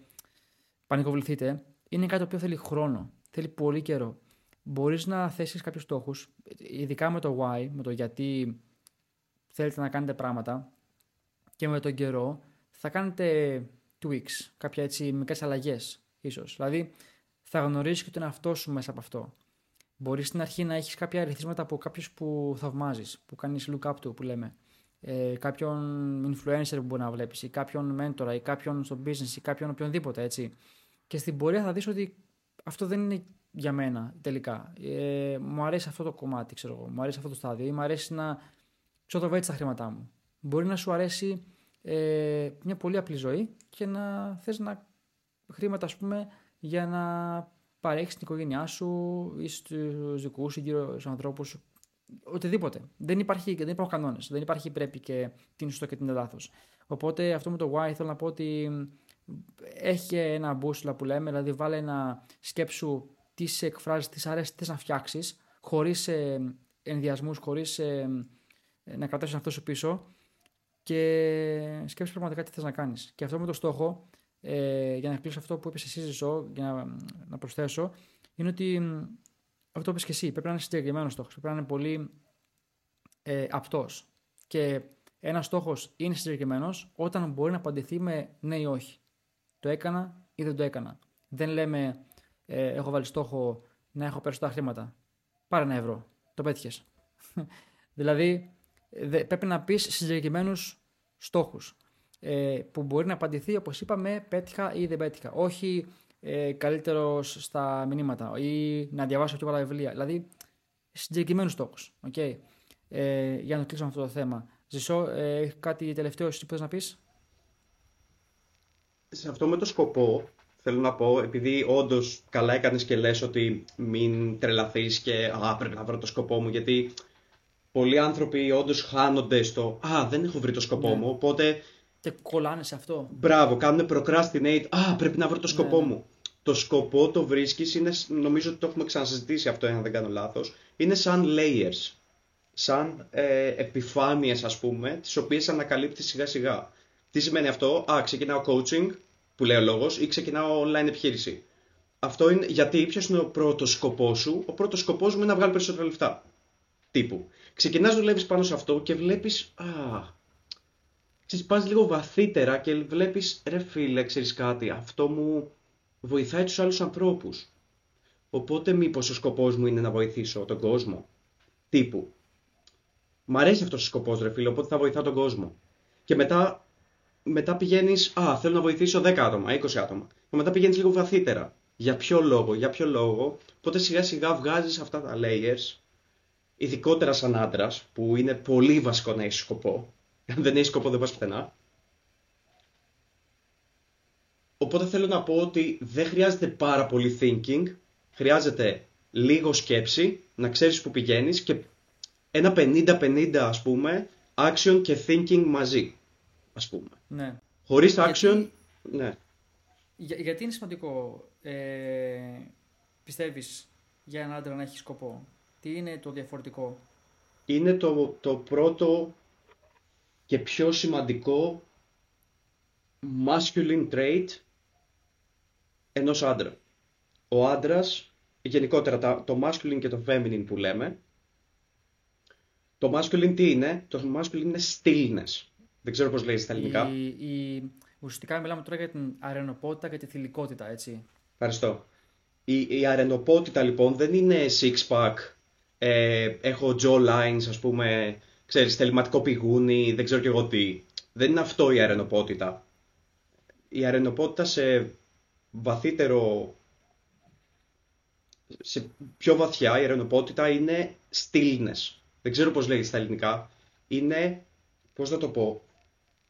πανικοβληθείτε, είναι κάτι το οποίο θέλει χρόνο. Θέλει πολύ καιρό. Μπορείς να θέσεις κάποιους στόχους, ειδικά με το why, με το γιατί θέλετε να κάνετε πράγματα, και με τον καιρό θα κάνετε tweaks, κάποια έτσι μικρές αλλαγές ίσως. Δηλαδή θα γνωρίσει και τον εαυτό σου μέσα από αυτό. Μπορείς στην αρχή να έχεις κάποια αριθμήματα από κάποιους που θαυμάζεις, που κάνεις look up to, που λέμε. Ε, κάποιον influencer που μπορεί να βλέπεις, ή κάποιον mentor, ή κάποιον στο business, ή κάποιον οποιονδήποτε έτσι. Και στην πορεία θα δεις ότι αυτό δεν είναι για μένα τελικά. Ε, μου αρέσει αυτό το κομμάτι, ξέρω εγώ. Μου αρέσει αυτό το στάδιο, ή μου αρέσει να ξοδοβώ έτσι τα χρήματά μου. Μπορεί να σου αρέσει ε, μια πολύ απλή ζωή και να θες να χρήματα ας πούμε για να παρέχεις την οικογένειά σου ή στους δικούς σου γύρω στους ανθρώπους σου οτιδήποτε. Δεν, υπάρχει, δεν υπάρχουν κανόνες, δεν υπάρχει πρέπει και την σωστό και την λάθος. Οπότε αυτό με το why θέλω να πω ότι έχει ένα μπούσουλα που λέμε, δηλαδή βάλε ένα σκέψου τι σε εκφράζει, τι αρέσει, τι να φτιάξεις, χωρίς ε, ενδιασμούς, χωρίς ε, να κρατήσει αυτός σου πίσω και σκέψει πραγματικά τι θες να κάνεις. Και αυτό με το στόχο, ε, για να κλείσω αυτό που είπες εσύ, Ζησό, για να, να προσθέσω, είναι ότι αυτό που είπες και εσύ, πρέπει να είναι συγκεκριμένος στόχος. Πρέπει να είναι πολύ ε, απτός. Και ένας στόχος είναι συγκεκριμένος όταν μπορεί να απαντηθεί με ναι ή όχι. Το έκανα ή δεν το έκανα. Δεν λέμε, ε, έχω βάλει στόχο να έχω περισσότερα χρήματα. Πάρε ένα ευρώ. Το πέτυχες. <laughs> δηλαδή, πρέπει να πεις συγκεκριμένους στόχους. Ε, που μπορεί να απαντηθεί, όπως είπαμε, πέτυχα ή δεν πέτυχα. Όχι ε, καλύτερος στα μηνύματα ή να διαβάσω πιο πολλά βιβλία. Δηλαδή, συγκεκριμένους στόχους. Okay. Ε, για να κλείσουμε αυτό το θέμα. Ζησό, ε, κάτι τελευταίο εσύ που να πεις;
Σε αυτό με το σκοπό, θέλω να πω, επειδή όντως καλά έκανες και λες ότι μην τρελαθείς και α, πρέπει να βρω το σκοπό μου, γιατί πολλοί άνθρωποι όντως χάνονται στο Α, δεν έχω βρει το σκοπό ναι. μου. Οπότε.
Και κολλάνε σε αυτό.
Μπράβο, κάνουν procrastinate. Α, πρέπει να βρω το σκοπό ναι, ναι. μου. Το σκοπό το βρίσκεις, είναι, νομίζω ότι το έχουμε ξανασυζητήσει αυτό, αν δεν κάνω λάθος. Είναι σαν layers. Σαν ε, επιφάνειες, ας πούμε, τις οποίες ανακαλύπτει σιγά σιγά. Τι σημαίνει αυτό, Α, ξεκινάω coaching, που λέει ο λόγος, ή ξεκινάω online επιχείρηση. Αυτό είναι γιατί ποιος είναι ο πρώτος σκοπός σου; Ο πρώτος σκοπός μου είναι να βγάλει περισσότερα λεφτά. Τύπου. Ξεκινάς δουλεύεις πάνω σε αυτό και βλέπεις, α, ξέρεις, πας λίγο βαθύτερα και βλέπεις, ρε φίλε, ξέρεις κάτι, αυτό μου βοηθάει τους άλλους ανθρώπους. Οπότε μήπως ο σκοπός μου είναι να βοηθήσω τον κόσμο. Τύπου. Μ' αρέσει αυτός ο σκοπός ρε φίλε, οπότε θα βοηθάω τον κόσμο. Και μετά, μετά πηγαίνεις, α, θέλω να βοηθήσω 10 άτομα, 20 άτομα. Και μετά πηγαίνεις λίγο βαθύτερα. Για ποιο λόγο, για ποιο λόγο. Οπότε σιγά σιγά βγάζεις αυτά τα layers ειδικότερα σαν άντρας, που είναι πολύ βασικό να έχει σκοπό. Αν δεν έχει σκοπό, δεν πας πουθενά. Οπότε θέλω να πω ότι δεν χρειάζεται πάρα πολύ thinking, χρειάζεται λίγο σκέψη, να ξέρεις που πηγαίνεις και ένα 50-50 ας πούμε, action και thinking μαζί, ας πούμε.
Ναι.
Χωρίς το action, ναι.
Για, γιατί είναι σημαντικό, ε, πιστεύεις, για έναν άντρα να έχει σκοπό; Τι είναι το διαφορετικό;
Είναι το, το πρώτο και πιο σημαντικό masculine trait ενός άντρα. Ο άντρας, γενικότερα το masculine και το feminine που λέμε, το masculine τι είναι, το masculine είναι stillness. Δεν ξέρω πώς λέει στα ελληνικά.
Η, η, ουσιαστικά μιλάμε τώρα για την αρενοπότητα και τη θηλυκότητα, έτσι.
Ευχαριστώ. Η, η αρενοπότητα λοιπόν δεν είναι six pack ε, έχω jaw lines, ας πούμε, ξέρεις, θεληματικό πηγούνι, δεν ξέρω και εγώ τι. Δεν είναι αυτό η αρενοπότητα. Η αρενοπότητα σε βαθύτερο σε πιο βαθιά η αιρενοπότητα είναι stillness. Δεν ξέρω πώς λέγεται στα ελληνικά. Είναι, πώς να το πω,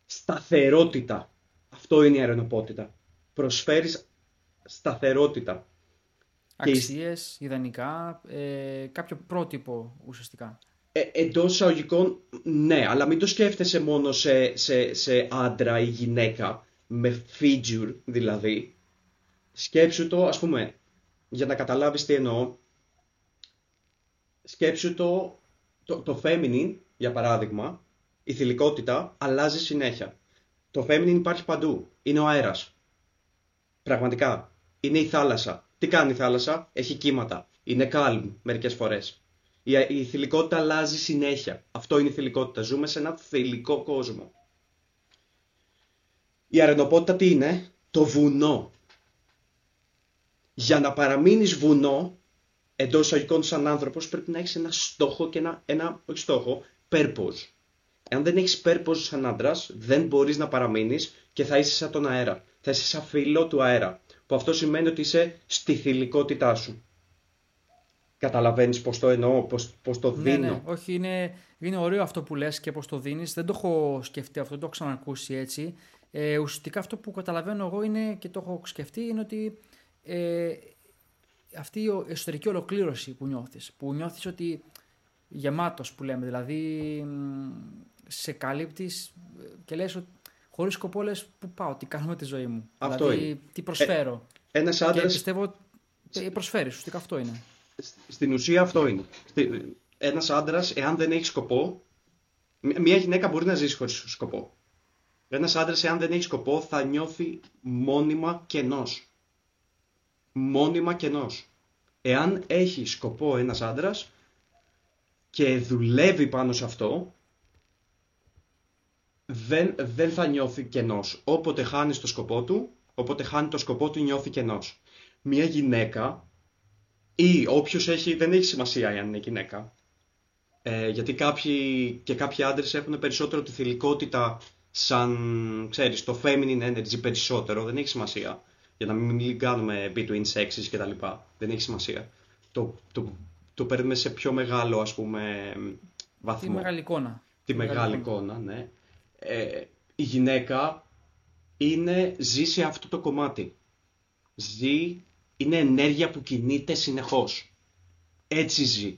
σταθερότητα. Αυτό είναι η αιρενοπότητα. Προσφέρεις σταθερότητα.
Αξίες, ιδανικά, ε, κάποιο πρότυπο ουσιαστικά.
Ε, Εντός εισαγωγικών, ναι, αλλά μην το σκέφτεσαι μόνο σε, σε, σε άντρα ή γυναίκα, με figure δηλαδή. Σκέψου το, ας πούμε, για να καταλάβεις τι εννοώ, σκέψου το, το, το feminine, για παράδειγμα, η θηλυκότητα αλλάζει συνέχεια. Το feminine υπάρχει παντού. Είναι ο αέρας. Πραγματικά. Είναι η θάλασσα. Τι κάνει η θάλασσα; Έχει κύματα. Είναι calm μερικές φορές. Η, η θηλυκότητα αλλάζει συνέχεια. Αυτό είναι η θηλυκότητα. Ζούμε σε ένα θηλυκό κόσμο. Η αρενοπότητα τι είναι; Το βουνό. Για να παραμείνεις βουνό, εντός εισαγωγικών σαν άνθρωπος, πρέπει να έχεις ένα στόχο και ένα, ένα όχι στόχο, purpose. Εάν δεν έχεις purpose σαν άντρας, δεν μπορείς να παραμείνεις και θα είσαι σαν τον αέρα. Θα είσαι σαν φύλλο του αέρα. Που αυτό σημαίνει ότι είσαι στη θηλυκότητά σου. Καταλαβαίνεις πώς το εννοώ, πώς, πώς το δίνω.
Ναι, ναι. Όχι, είναι, είναι ωραίο αυτό που λες και πώς το δίνεις. Δεν το έχω σκεφτεί αυτό, το έχω ξανακούσει έτσι. Ε, ουσιαστικά αυτό που καταλαβαίνω εγώ είναι και το έχω σκεφτεί είναι ότι ε, αυτή η εσωτερική ολοκλήρωση που νιώθεις. Που νιώθεις ότι γεμάτος που λέμε, δηλαδή σε καλύπτεις και λες ότι χωρίς σκοπό λες πού πάω, τι κάνω με τη ζωή μου.
Αυτό
δηλαδή,
είναι.
τι προσφέρω.
Ε, ένας
Και
άντρας,
πιστεύω ότι προσφέρεις, ουσιαστικά αυτό είναι.
στην ουσία αυτό είναι. Στη- Ένας άντρας, εάν δεν έχει σκοπό, μ- μια γυναίκα μπορεί να ζήσει χωρίς σκοπό. Ένας άντρας, εάν δεν έχει σκοπό, θα νιώθει μόνιμα κενός. Μόνιμα κενός. Εάν έχει σκοπό ένας άντρας και δουλεύει πάνω σε αυτό, δεν, δεν θα νιώθει κενός. Όποτε χάνει το σκοπό του, όποτε χάνει το σκοπό του νιώθει κενός. Μια γυναίκα ή όποιος έχει, δεν έχει σημασία αν είναι γυναίκα. Ε, γιατί κάποιοι και κάποιοι άντρες έχουν περισσότερο τη θηλυκότητα σαν, ξέρεις, το feminine energy περισσότερο, δεν έχει σημασία. Για να μην κάνουμε between sexes και τα λοιπά. Δεν έχει σημασία. Το, το, το παίρνουμε σε πιο μεγάλο, ας πούμε,
Τη
βαθμό.
μεγάλη εικόνα.
Τη μεγάλη εικόνα, ναι. Ε, η γυναίκα είναι, ζει σε αυτό το κομμάτι. Ζει, είναι ενέργεια που κινείται συνεχώς. Έτσι ζει.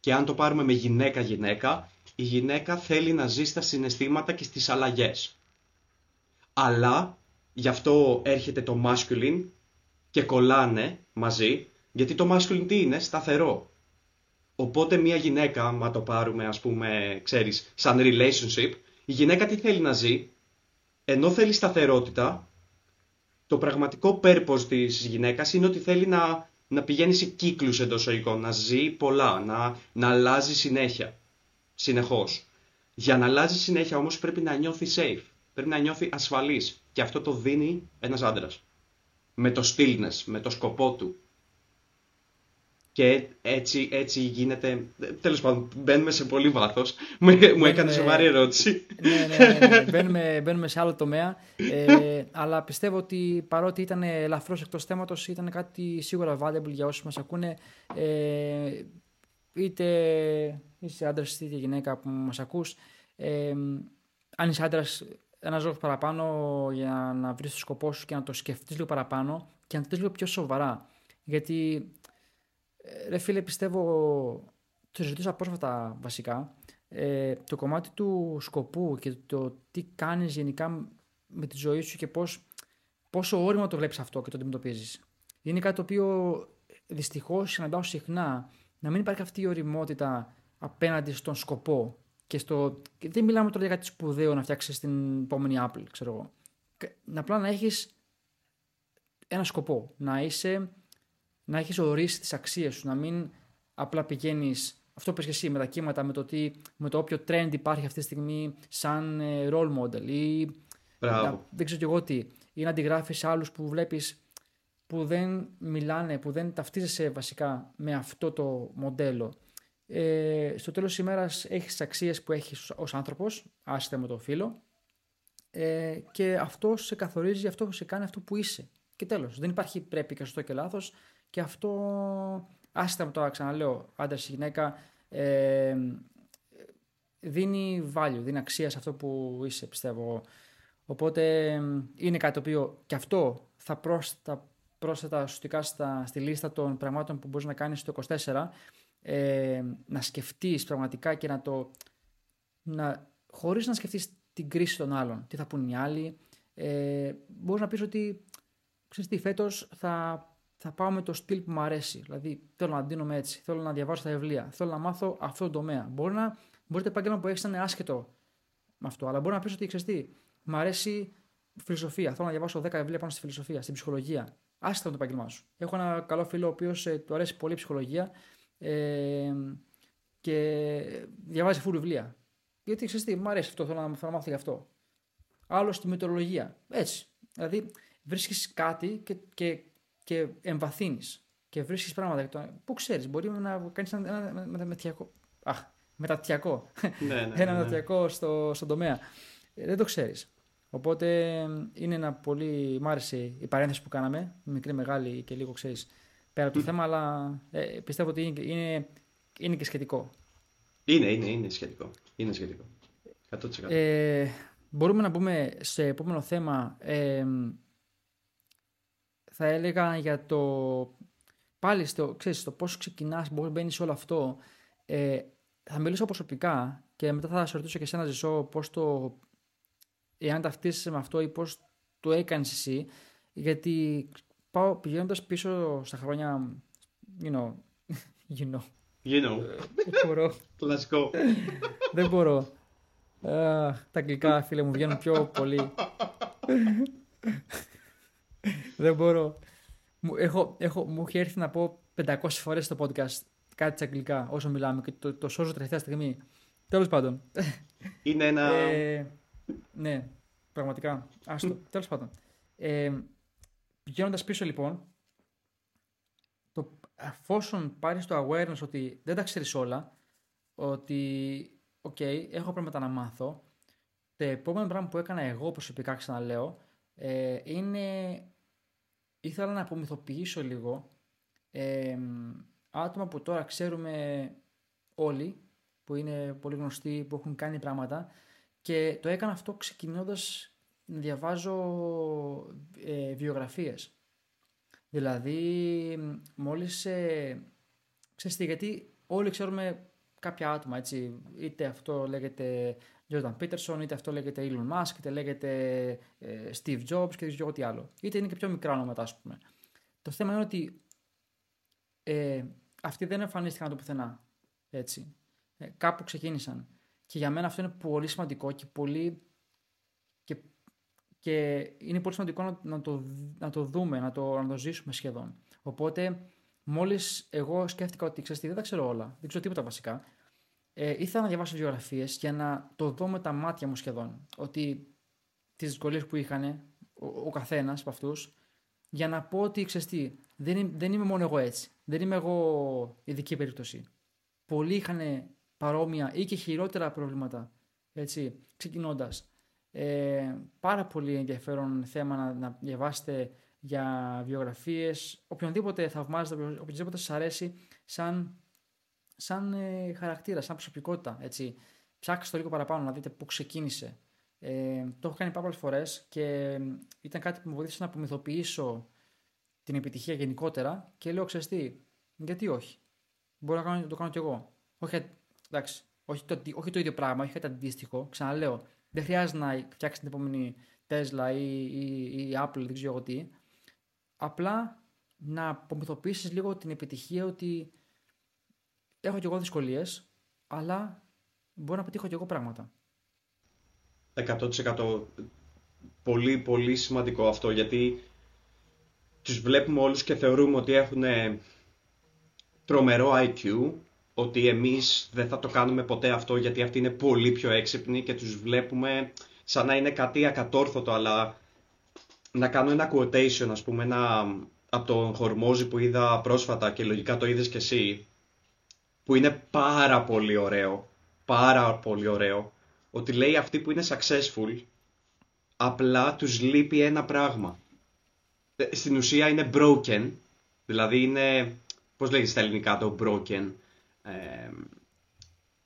Και αν το πάρουμε με γυναίκα-γυναίκα, η γυναίκα θέλει να ζει στα συναισθήματα και στις αλλαγές. Αλλά, γι' αυτό έρχεται το masculine και κολλάνε μαζί, γιατί το masculine τι είναι, σταθερό. Οπότε μια γυναίκα, άμα το πάρουμε ας πούμε, ξέρεις, σαν relationship, η γυναίκα τι θέλει να ζει, ενώ θέλει σταθερότητα, το πραγματικό purpose της γυναίκας είναι ότι θέλει να, να πηγαίνει σε κύκλους εντός εισαγωγικών, να ζει πολλά, να, να αλλάζει συνέχεια, συνεχώς. Για να αλλάζει συνέχεια όμως πρέπει να νιώθει safe, πρέπει να νιώθει ασφαλής και αυτό το δίνει ένας άντρας. Με το stillness, με το σκοπό του. Και έτσι, έτσι γίνεται. Τέλος πάντων, μπαίνουμε σε πολύ βάθος. Μου, μου έκανε σοβαρή ερώτηση.
ναι, ναι, ναι, ναι. Μπαίνουμε, μπαίνουμε σε άλλο τομέα. Ε, αλλά πιστεύω ότι παρότι ήταν ελαφρώς εκτός θέματος, ήταν κάτι σίγουρα valuable για όσου μας ακούνε. Ε, είτε είσαι άντρας είτε γυναίκα που μας ακούς. Ε, αν είσαι άντρας, ένα λόγο παραπάνω για να βρεις το σκοπό σου και να το σκεφτείς λίγο παραπάνω και να το δεις λίγο πιο σοβαρά. Γιατί ε, ρε φίλε, πιστεύω, το συζητούσα πρόσφατα βασικά, ε, το κομμάτι του σκοπού και το τι κάνεις γενικά με τη ζωή σου και πώς, πόσο όριμο το βλέπεις αυτό και το αντιμετωπίζεις. Είναι κάτι το οποίο δυστυχώς συναντάω συχνά να μην υπάρχει αυτή η οριμότητα απέναντι στον σκοπό και στο... και δεν μιλάμε τώρα για κάτι σπουδαίο να φτιάξεις την επόμενη Apple, ξέρω εγώ. Και Να απλά να έχεις ένα σκοπό, να είσαι να έχεις ορίσει τις αξίες σου, να μην απλά πηγαίνεις, αυτό πες και εσύ, με τα κύματα, με το, τι, με το όποιο trend υπάρχει αυτή τη στιγμή σαν ε, role model ή
Μπράβο.
να, δεν ξέρω κι εγώ τι, ή να αντιγράφεις άλλους που βλέπεις που δεν μιλάνε, που δεν ταυτίζεσαι βασικά με αυτό το μοντέλο. Ε, στο τέλος της ημέρας έχεις τις αξίες που έχεις ως άνθρωπος, άσχετα με το φίλο, ε, και αυτό σε καθορίζει, αυτό σε κάνει αυτό που είσαι. Και τέλος, δεν υπάρχει πρέπει και σωστό και λάθος Και αυτό, άσχετα με τώρα ξαναλέω, άντρας ή γυναίκα, ε, δίνει value, δίνει αξία σε αυτό που είσαι, πιστεύω εγώ. Οπότε είναι κάτι το οποίο και αυτό θα πρόσθετα, πρόσθετα ουσιαστικά στα, στη λίστα των πραγμάτων που μπορείς να κάνεις στο 24 ε, να σκεφτείς πραγματικά και να το να, χωρίς να σκεφτείς την κρίση των άλλων, τι θα πούν οι άλλοι ε, μπορείς να πεις ότι ξέρεις τι, φέτος θα, θα πάω με το στυλ που μου αρέσει. Δηλαδή, θέλω να δίνομαι έτσι. Θέλω να διαβάσω τα βιβλία. Θέλω να μάθω αυτό το τομέα. Μπορεί να, μπορεί το επάγγελμα που έχεις να είναι άσχετο με αυτό. Αλλά μπορεί να πεις ότι ξέρεις τι, μου αρέσει φιλοσοφία. Θέλω να διαβάσω 10 βιβλία πάνω στη φιλοσοφία, στην ψυχολογία. Άσχετα με το επάγγελμά σου. Έχω ένα καλό φίλο ο οποίος ε, του αρέσει πολύ η ψυχολογία ε, και διαβάζει φουλ βιβλία. Γιατί ξέρεις τι, μου αρέσει αυτό, θέλω να, θέλω να μάθω γι' αυτό. Άλλος στη μετεωρολογία. Έτσι. Δηλαδή, βρίσκεις κάτι και, και, και εμβαθύνεις και βρίσκεις πράγματα. Πού ξέρεις, μπορεί να κάνεις ένα, ένα, ένα μετατιακό. Αχ, μετατιακό. Ναι, ναι, ένα ναι. μετατιακό στο, στον τομέα. Ε, δεν το ξέρεις. Οπότε είναι ένα πολύ. Μ' άρεσε η παρένθεση που κάναμε, μικρή, μεγάλη και λίγο ξέρεις πέρα από το θέμα, αλλά ε, πιστεύω ότι είναι, είναι, είναι και σχετικό.
Είναι, είναι, είναι σχετικό. Είναι σχετικό. 100%.
Ε, μπορούμε να μπούμε σε επόμενο θέμα. Ε, θα έλεγα για το πάλι στο, ξέρεις, το πώς ξεκινάς, πώς μπαίνεις σε όλο αυτό. Ε, θα μιλήσω προσωπικά και μετά θα σε ρωτήσω και εσένα Ζησό πώς το, εάν ταυτίζεσαι με αυτό ή πώς το έκανες εσύ. Γιατί πάω πηγαίνοντας πίσω στα χρόνια, you know, <laughs> you know.
You know.
Δεν μπορώ. <laughs>
Κλασικό. <laughs>
Δεν μπορώ. τα αγγλικά, φίλε μου, βγαίνουν πιο πολύ. Δεν μπορώ. Μου, έχω, έχω, μου έχει έρθει να πω 500 φορές στο podcast κάτι στα αγγλικά όσο μιλάμε και το, το σώζω τελευταία στιγμή. Τέλος πάντων.
Είναι ένα...
Ε, ναι, πραγματικά. Άστο. Τέλος πάντων. Ε, πηγαίνοντας πίσω λοιπόν, το, εφόσον πάρεις το awareness ότι δεν τα ξέρεις όλα, ότι OK, okay, έχω πράγματα να μάθω, το επόμενο πράγμα που έκανα εγώ προσωπικά ξαναλέω, ε, είναι ήθελα να απομυθοποιήσω λίγο ε, άτομα που τώρα ξέρουμε όλοι, που είναι πολύ γνωστοί, που έχουν κάνει πράγματα και το έκανα αυτό ξεκινώντας να διαβάζω ε, βιογραφίες. Δηλαδή, μόλις, ε, ξέρεις τι, γιατί όλοι ξέρουμε κάποια άτομα, έτσι, είτε αυτό λέγεται Jordan Peterson, είτε αυτό λέγεται Elon Musk, είτε λέγεται ε, Steve Jobs και δεν ξέρω τι άλλο. Είτε είναι και πιο μικρά ονόματα, ας πούμε. Το θέμα είναι ότι ε, αυτοί δεν εμφανίστηκαν το πουθενά. Έτσι. Ε, κάπου ξεκίνησαν. Και για μένα αυτό είναι πολύ σημαντικό και πολύ. Και, και είναι πολύ σημαντικό να, να, το, να το δούμε, να το, να το ζήσουμε σχεδόν. Οπότε, μόλις εγώ σκέφτηκα ότι ξέρετε, δεν τα ξέρω όλα, δεν ξέρω τίποτα βασικά, ε, ήθελα να διαβάσω βιογραφίες για να το δω με τα μάτια μου σχεδόν. Ότι τις δυσκολίες που είχαν ο, ο καθένας από αυτούς, για να πω ότι ξέρεις τι, δεν, δεν είμαι μόνο εγώ έτσι. Δεν είμαι εγώ ειδική περίπτωση. Πολλοί είχαν παρόμοια ή και χειρότερα προβλήματα. Έτσι, ξεκινώντας. Ε, πάρα πολύ ενδιαφέρον θέμα να, να διαβάσετε για βιογραφίες, οποιονδήποτε θαυμάζετε, οποιονδήποτε σας αρέσει σαν σαν ε, χαρακτήρα, σαν προσωπικότητα. Έτσι. Ψάξτε το λίγο παραπάνω να δείτε πού ξεκίνησε. Ε, το έχω κάνει πάρα πολλές φορές και ήταν κάτι που με βοήθησε να απομυθοποιήσω την επιτυχία γενικότερα και λέω ξέρεις τι, γιατί όχι; Μπορώ να, το κάνω κι εγώ. Όχι, εντάξει, όχι, το, όχι το ίδιο πράγμα, όχι κάτι αντίστοιχο. Ξαναλέω, δεν χρειάζεται να φτιάξεις την επόμενη Tesla ή, ή, ή Apple, δεν ξέρω τι. Απλά να απομυθοποιήσεις λίγο την επιτυχία ότι έχω κι εγώ δυσκολίες, αλλά μπορώ να πετύχω κι εγώ πράγματα.
100% πολύ πολύ σημαντικό αυτό γιατί τους βλέπουμε όλους και θεωρούμε ότι έχουν τρομερό IQ ότι εμείς δεν θα το κάνουμε ποτέ αυτό γιατί αυτοί είναι πολύ πιο έξυπνοι και τους βλέπουμε σαν να είναι κάτι ακατόρθωτο αλλά να κάνω ένα quotation ας πούμε ένα, από τον Χορμόζη που είδα πρόσφατα και λογικά το είδες και εσύ που είναι πάρα πολύ ωραίο, πάρα πολύ ωραίο, ότι λέει αυτοί που είναι successful, απλά τους λείπει ένα πράγμα. Ε, στην ουσία είναι broken, Δηλαδή είναι, πώς λέγεται στα ελληνικά το broken. Ε,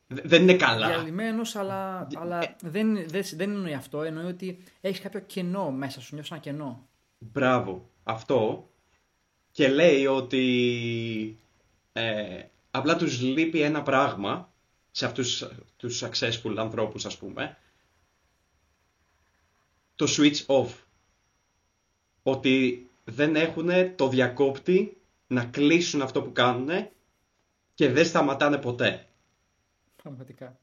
δεν είναι καλά.
Διαλυμένος, αλλά, αλλά δεν, δεν, δεν εννοεί αυτό. Εννοεί ότι έχεις κάποιο κενό μέσα σου, νιώθεις ένα κενό.
Μπράβο. Αυτό. Και λέει ότι ε, απλά τους λείπει ένα πράγμα σε αυτούς τους successful ανθρώπους, ας πούμε. Το switch off. Ότι δεν έχουν το διακόπτη να κλείσουν αυτό που κάνουν και δεν σταματάνε ποτέ.
Πραγματικά.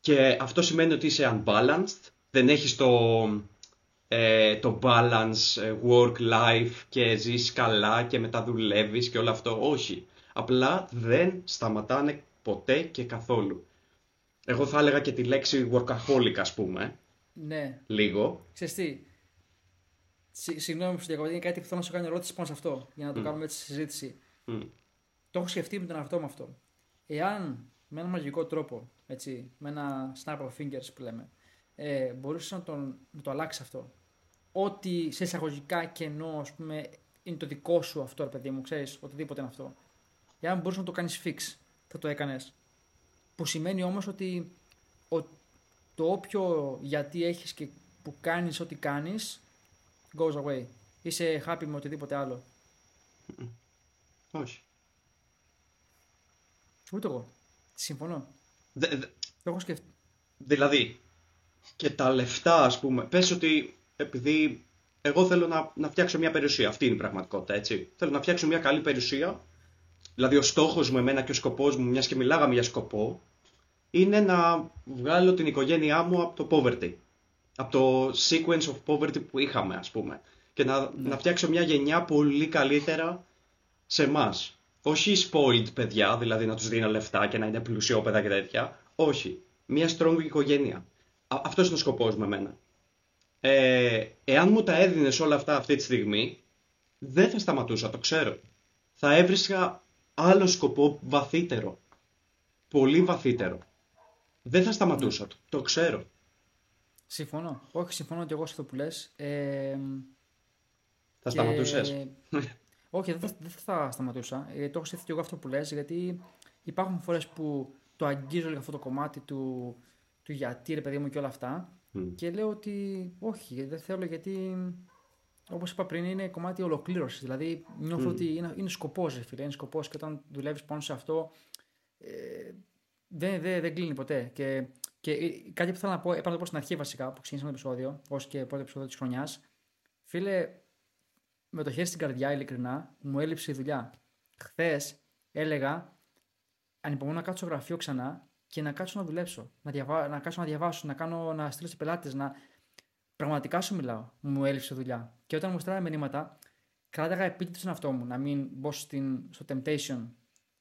Και αυτό σημαίνει ότι είσαι unbalanced, δεν έχεις το, ε, το balance ε, work-life και ζεις καλά και μετά δουλεύεις και όλο αυτό. Όχι. Απλά δεν σταματάνε ποτέ και καθόλου. Εγώ θα έλεγα και τη λέξη workaholic ας πούμε.
Ναι.
Λίγο.
Ξέρεις τι, συγγνώμη που σου διακοπτεί, είναι κάτι που θέλω να σου κάνω ερώτηση πάνω σε αυτό, για να το κάνουμε έτσι συζήτηση.
Mm.
Το έχω σκεφτεί με τον εαυτό μου αυτό. Εάν με έναν μαγικό τρόπο, έτσι, με ένα snap of fingers που λέμε, ε, μπορούσες να, τον, να το αλλάξεις αυτό. Ό,τι σε εισαγωγικά κενό, ας πούμε, είναι το δικό σου αυτό, ρε παιδί μου, ξέρεις, οτιδήποτε είναι αυτό. Εάν μπορούσε να το κάνεις fix, θα το έκανες. Που σημαίνει όμως ότι ο, το όποιο γιατί έχεις και που κάνεις ό,τι κάνεις, goes away. Είσαι happy με οτιδήποτε άλλο.
Όχι.
Ούτε εγώ. Συμφωνώ.
Δε, δε,
Το έχω σκεφτεί.
δηλαδή, και τα λεφτά, ας πούμε, πες ότι επειδή εγώ θέλω να, να φτιάξω μια περιουσία, αυτή είναι η πραγματικότητα, έτσι. Θέλω να φτιάξω μια καλή περιουσία, δηλαδή ο στόχος μου, εμένα και ο σκοπός μου, μιας και μιλάγαμε για σκοπό, είναι να βγάλω την οικογένειά μου από το poverty. Από το sequence of poverty που είχαμε, ας πούμε. Και να, να φτιάξω μια γενιά πολύ καλύτερα σε εμάς. Όχι spoiled παιδιά, δηλαδή να τους δίνω λεφτά και να είναι πλουσιόπαιδα και τέτοια. Όχι. Μια strong οικογένεια. Α, αυτός είναι ο σκοπός με εμένα. Ε, εάν μου τα έδινες όλα αυτά αυτή τη στιγμή, δεν θα σταματούσα, το ξέρω. Θα έβρισκα άλλο σκοπό βαθύτερο. Πολύ βαθύτερο. Δεν θα σταματούσα, το, το ξέρω.
Συμφωνώ. Όχι, συμφωνώ και εγώ σε αυτό που λες. Ε,
Θα
και-
σταματούσες; <laughs>
Όχι, δεν θα, δεν θα σταματούσα. Ε, το έχω σκεφτεί και εγώ αυτό που λες, γιατί υπάρχουν φορές που το αγγίζω λίγο αυτό το κομμάτι του, του γιατί, ρε παιδί μου, και όλα αυτά.
Μμ.
Και λέω ότι όχι, δεν θέλω γιατί, όπως είπα πριν, είναι κομμάτι ολοκλήρωσης. Δηλαδή, νιώθω ότι είναι, είναι σκοπός, ρε φίλε, είναι σκοπός και όταν δουλεύεις πάνω σε αυτό, ε, δεν, δεν, δεν κλείνει ποτέ. Και, και ε, κάτι που θέλω να πω, έπρεπε να το πω στην αρχή βασικά, που ξεκίνησαμε το επεισόδιο, ως και πρώτο επεισόδιο της χρονιάς. Φίλε, με το χέρι στην καρδιά, ειλικρινά, μου έλειψε η δουλειά. Χθες έλεγα, ανυπομονώ να κάτσω στο γραφείο ξανά και να κάτσω να δουλέψω. Να, διαβα... να κάτσω να διαβάσω, να, κάνω... να στείλω σε πελάτες. Να... Πραγματικά σου μιλάω. Μου έλειψε η δουλειά. Και όταν μου στέλνανε μηνύματα, κράταγα επίτηδες στον εαυτό μου να μην μπω στην... στο temptation,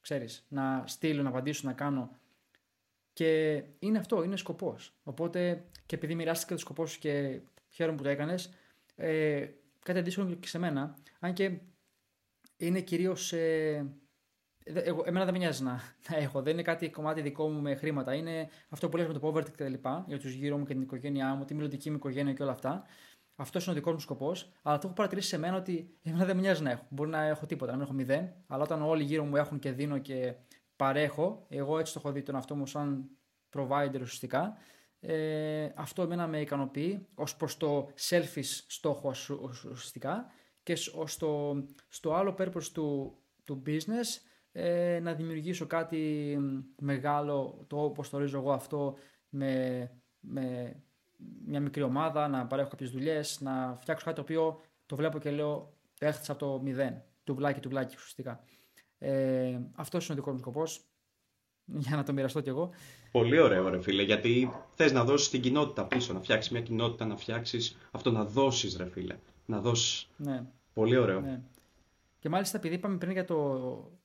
ξέρεις, να στείλω, να απαντήσω, να κάνω. Και είναι αυτό, είναι σκοπός. Οπότε και επειδή μοιράστηκα το σκοπό σου και χαίρομαι που το έκανες, ε, κάτι αντίστοιχο και σε μένα. Αν και είναι κυρίως. Ε, δε- εγώ, εμένα δεν με νοιάζει να, να έχω. Δεν είναι κάτι κομμάτι δικό μου με χρήματα. Είναι αυτό που λες με το poverty και τα λοιπά, για τους γύρω μου και την οικογένειά μου, τη μελλοντική μου οικογένεια και όλα αυτά. Αυτός είναι ο δικός μου σκοπός. Αλλά το έχω παρατηρήσει σε μένα ότι εμένα δεν με νοιάζει να έχω. Μπορεί να έχω τίποτα, να μην έχω μηδέn. Αλλά όταν όλοι γύρω μου έχουν και δίνω και παρέχω, εγώ έτσι το έχω δει τον αυτό μου σαν provider ουσιαστικά. Ε, αυτό εμένα με ικανοποιεί ως προς το selfish στόχο ουσ- ουσ- ουσιαστικά και σ- ως στο, στο άλλο purpose του, του business ε, να δημιουργήσω κάτι μ, μεγάλο, το όπως το ορίζω εγώ αυτό με, με μια μικρή ομάδα, να παρέχω κάποιες δουλειές, να φτιάξω κάτι το οποίο το βλέπω και λέω έχθησα από το μηδέν, τουβλάκι τουβλάκι ουσιαστικά. Ε, αυτός είναι ο δικός μου σκοπός, <laughs> για να το μοιραστώ κι εγώ.
Πολύ ωραίο, ρε φίλε, γιατί θες να δώσεις την κοινότητα πίσω, να φτιάξεις μια κοινότητα, να φτιάξεις αυτό, να δώσεις, ρε φίλε. Να δώσεις.
Ναι.
Πολύ ωραίο.
Ναι. Και μάλιστα επειδή είπαμε πριν για το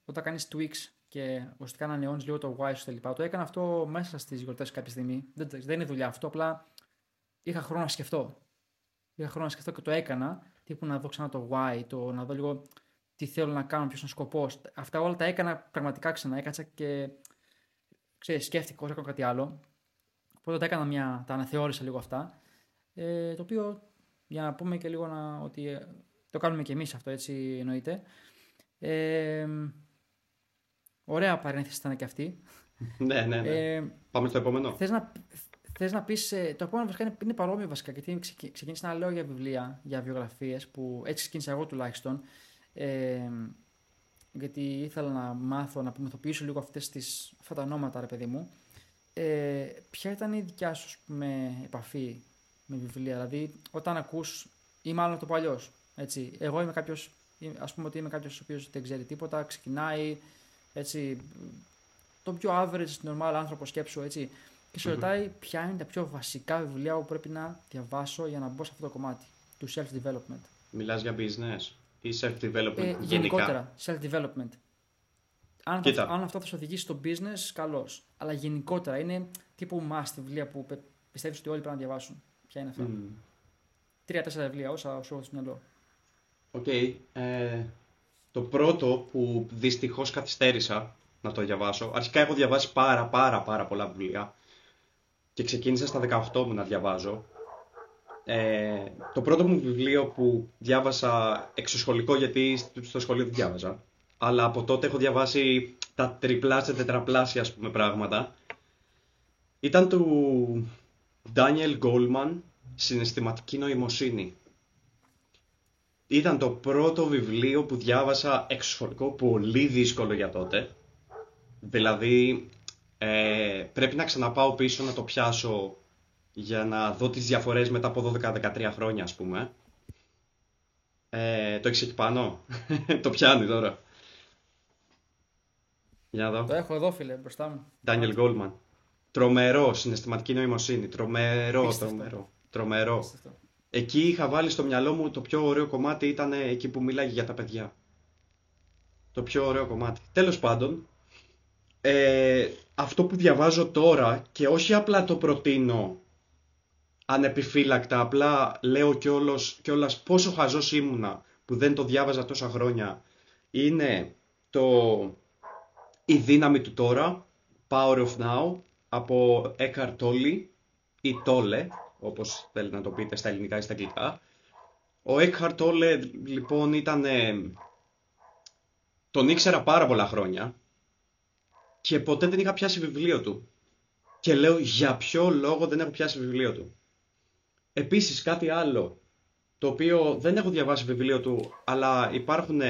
όταν κάνεις tweaks και ουσιαστικά να ανανεώνεις λίγο το why σου κλπ. Το έκανα αυτό μέσα στις γιορτές κάποια στιγμή. Δεν, δεν είναι δουλειά αυτό, απλά είχα χρόνο να σκεφτώ. Είχα χρόνο να σκεφτώ και το έκανα. Τύπου να δω ξανά το why, το, να δω λίγο τι θέλω να κάνω, ποιος είναι ο σκοπός. Αυτά όλα τα έκανα πραγματικά ξανά. Έκατσα και ξέρεις, σκέφτηκα όσο έκανα κάτι άλλο. Οπότε τα έκανα μια, τα αναθεώρησα λίγο αυτά. Ε, το οποίο για να πούμε και λίγο να, ότι ε, το κάνουμε και εμείς αυτό, έτσι εννοείται. Ε, ωραία παρένθεση ήταν και αυτή. <laughs>
ναι, ναι, ναι. Ε, Πάμε στο επόμενο.
Θες να, θες να πεις, ε, το επόμενο βασικά είναι, είναι παρόμοιο βασικά, γιατί ξεκίνησα να λέω για βιβλία, για βιογραφίες, που έτσι ξεκίνησα εγώ τουλάχιστον. Ε, γιατί ήθελα να μάθω, να απομυθοποιήσω λίγο αυτές τις, αυτά τα ονόματα, ρε παιδί μου. Ε, ποια ήταν η δικιά σου με επαφή με βιβλία, δηλαδή όταν ακούς, ή μάλλον το παλιό, έτσι, εγώ είμαι κάποιος, ας πούμε ότι είμαι κάποιος ο οποίος δεν ξέρει τίποτα, ξεκινάει, έτσι, το πιο average, normal άνθρωπο σκέψου, έτσι, και σε ρωτάει ποια είναι τα πιο βασικά βιβλία που πρέπει να διαβάσω για να μπω σε αυτό το κομμάτι του self-development.
Μιλάς για business ή self-development ε,
γενικότερα, self-development. Αν, θα, αν αυτό θα σε οδηγήσει στο business, καλώς. Αλλά γενικότερα είναι τύπου must βιβλία που πιστεύεις ότι όλοι πρέπει να διαβάσουν. Ποια είναι αυτά; Mm. Τρία-τέσσερα βιβλία, όσα σου έχω στο μυαλό.
OK. Okay. Ε, το πρώτο που δυστυχώς καθυστέρησα να το διαβάσω. Αρχικά έχω διαβάσει πάρα πάρα πάρα πολλά βιβλία και ξεκίνησα στα 18 μου να διαβάζω. Ε, το πρώτο μου βιβλίο που διάβασα εξωσχολικό γιατί στο σχολείο δεν διάβαζα αλλά από τότε έχω διαβάσει τα τριπλάσια, τετραπλάσια ας πούμε πράγματα ήταν του Daniel Goleman «Συναισθηματική νοημοσύνη». Ήταν το πρώτο βιβλίο που διάβασα εξωσχολικό, πολύ δύσκολο για τότε. Δηλαδή, ε, πρέπει να ξαναπάω πίσω να το πιάσω για να δω τις διαφορές μετά από 12-13 χρόνια, ας πούμε. Ε, το έχεις εκεί πάνω; <laughs> το πιάνει τώρα. Για να δω.
Το έχω εδώ, φίλε, μπροστά μου.
Daniel Goldman. Τρομερό, συναισθηματική νοημοσύνη. Τρομερό, τρομερό. Τρομερό. Εκεί είχα βάλει στο μυαλό μου το πιο ωραίο κομμάτι ήταν εκεί που μιλάγε για τα παιδιά. Το πιο ωραίο κομμάτι. Τέλος πάντων, ε, αυτό που διαβάζω τώρα και όχι απλά το προτείνω ανεπιφύλακτα, απλά λέω κιόλας, κιόλας πόσο χαζός ήμουνα που δεν το διάβαζα τόσα χρόνια, είναι το «Η δύναμη του τώρα», «Power of Now», από Eckhart Tolle ή Tolle, όπως θέλετε να το πείτε στα ελληνικά ή στα αγγλικά. Ο Eckhart Tolle λοιπόν ήταν... Τον ήξερα πάρα πολλά χρόνια και ποτέ δεν είχα πιάσει βιβλίο του. Και λέω για ποιο λόγο δεν έχω πιάσει βιβλίο του; Επίσης κάτι άλλο, το οποίο δεν έχω διαβάσει βιβλίο του, αλλά υπάρχουν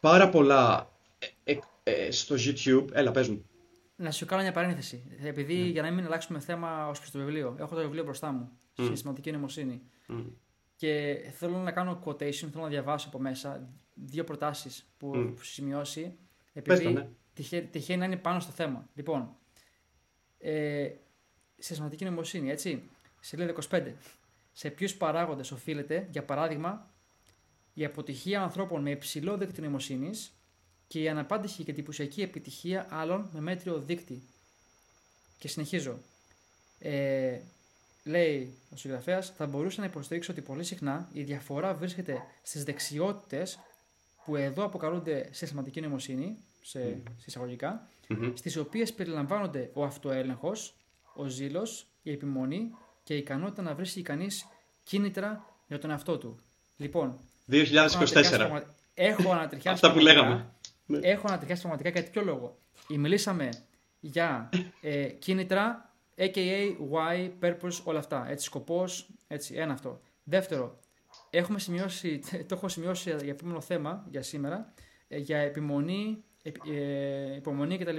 πάρα πολλά ε, ε, ε, στο YouTube. Έλα, πες μου.
Να σου κάνω μια παρένθεση. Επειδή mm. για να μην αλλάξουμε θέμα ως προς το βιβλίο, έχω το βιβλίο μπροστά μου. Mm. Συναισθηματική νοημοσύνη. Mm. Και θέλω να κάνω quotation, θέλω να διαβάσω από μέσα δύο προτάσεις που mm. έχω σημειώσει. Επειδή ναι. τυχαίνει, τυχαίνει να είναι πάνω στο θέμα. Λοιπόν, ε, συναισθηματική νοημοσύνη, έτσι. Σελίδα 25. Σε ποιους παράγοντες οφείλεται, για παράδειγμα, η αποτυχία ανθρώπων με υψηλό δείκτη νοημοσύνης και η αναπάντηση και εντυπωσιακή επιτυχία άλλων με μέτριο δείκτη. Και συνεχίζω. Ε, λέει ο συγγραφέας, θα μπορούσα να υποστηρίξω ότι πολύ συχνά η διαφορά βρίσκεται στις δεξιότητες που εδώ αποκαλούνται σε σημαντική νοημοσύνη, σε mm. εισαγωγικά, mm-hmm. στις οποίες περιλαμβάνονται ο αυτοέλεγχος, ο ζήλος, η επιμονή και η ικανότητα να βρίσκει κανείς κίνητρα για τον εαυτό του. Λοιπόν,
2024.
Έχω ανατριχιάσει. <laughs>
Αυτά που λέγαμε.
Ναι. Έχω ανατριχιάσει πραγματικά για τέτοιο λόγο. Μιλήσαμε για ε, κίνητρα, AKA, why, purpose, όλα αυτά. Έτσι, σκοπός, έτσι, ένα αυτό. Δεύτερο, έχουμε σημειώσει, <laughs> το έχω σημειώσει για επόμενο θέμα για σήμερα, ε, για επιμονή, ε, υπομονή κτλ.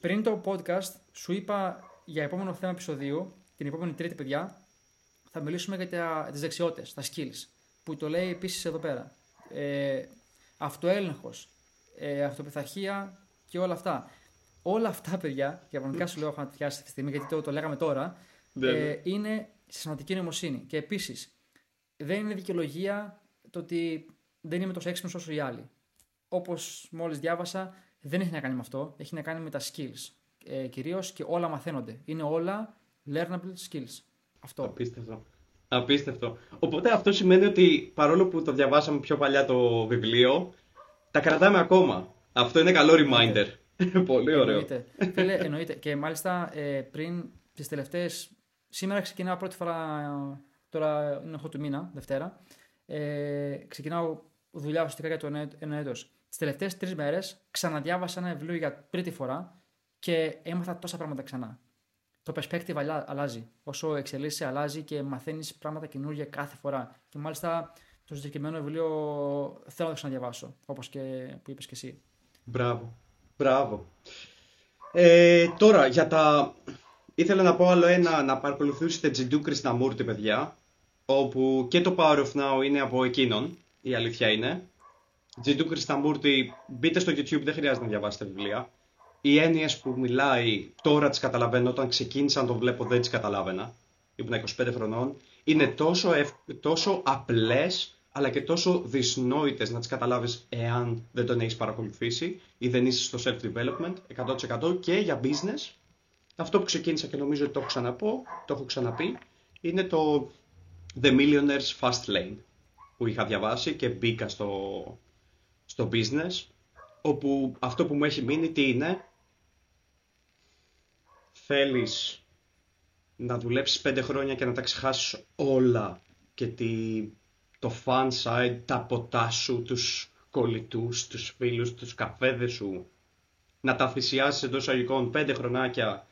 Πριν το podcast, σου είπα για επόμενο θέμα επεισοδίου, την επόμενη τρίτη παιδιά, θα μιλήσουμε για τις δεξιότητες, τα skills, που το λέει επίσης εδώ πέρα. Ε, αυτοέλεγχος, ε, αυτοπιθαρχία και όλα αυτά. Όλα αυτά, παιδιά, και πραγματικά σου λέω έχω να αυτή τη στιγμή, γιατί το, το λέγαμε τώρα, ναι, ναι. ε, είναι συστηματική νοημοσύνη. Και επίσης, δεν είναι δικαιολογία το ότι δεν είμαι τόσο έξυπνος όσο οι άλλοι. Όπως μόλις διάβασα, δεν έχει να κάνει με αυτό. Έχει να κάνει με τα skills. Ε, Κυρίως και όλα μαθαίνονται. Είναι όλα learnable skills. Αυτό.
Απίστευτο. Απίστευτο. Οπότε αυτό σημαίνει ότι παρόλο που το διαβάσαμε πιο παλιά το βιβλίο, τα κρατάμε ακόμα. Αυτό είναι καλό reminder. Πολύ ωραίο.
Εννοείται. Φίλε, εννοείται. Και μάλιστα ε, πριν τις τελευταίες. Σήμερα ξεκινάω πρώτη φορά. Τώρα είναι 8 του μήνα, Δευτέρα. Ε, ξεκινάω δουλειά ουσιαστικά για το ένα, ένα έτος. Τις τελευταίες τρεις μέρες ξαναδιάβασα ένα βιβλίο για τρίτη φορά και έμαθα τόσα πράγματα ξανά. Το perspective αλλάζει. Όσο εξελίσσεται, αλλάζει και μαθαίνεις πράγματα καινούργια κάθε φορά. Και μάλιστα το συγκεκριμένο βιβλίο θέλω να το ξαναδιαβάσω, όπως και που είπες και εσύ.
Μπράβο. Μπράβο. Ε, τώρα, για τα... Ήθελα να πω άλλο ένα, να παρακολουθήσετε Τζιντού Κρισμούρτη, παιδιά, όπου και το Power of Now είναι από εκείνον, η αλήθεια είναι. Τζιντού Κρισμούρτη, μπείτε στο YouTube, δεν χρειάζεται να διαβάσετε βιβλία. Οι έννοιες που μιλάει τώρα τις καταλαβαίνω, όταν ξεκίνησα να το βλέπω δεν τις καταλάβαινα. Ήμουν 25 χρονών. Είναι τόσο, ευ... τόσο απλές αλλά και τόσο δυσνόητες να τις καταλάβεις εάν δεν τον έχεις παρακολουθήσει ή δεν είσαι στο self-development 100% και για business. Αυτό που ξεκίνησα και νομίζω ότι το έχω ξαναπώ, το έχω ξαναπεί, είναι το The Millionaire's Fast Lane που είχα διαβάσει και μπήκα στο, στο business όπου αυτό που μου έχει μείνει τι είναι; Θέλεις να δουλέψεις πέντε χρόνια και να τα ξεχάσεις όλα και τη το fun side, τα ποτά σου, τους κολλητούς, τους φίλους, τους καφέδες σου, να τα θυσιάσεις εντός αγικών πέντε χρονάκια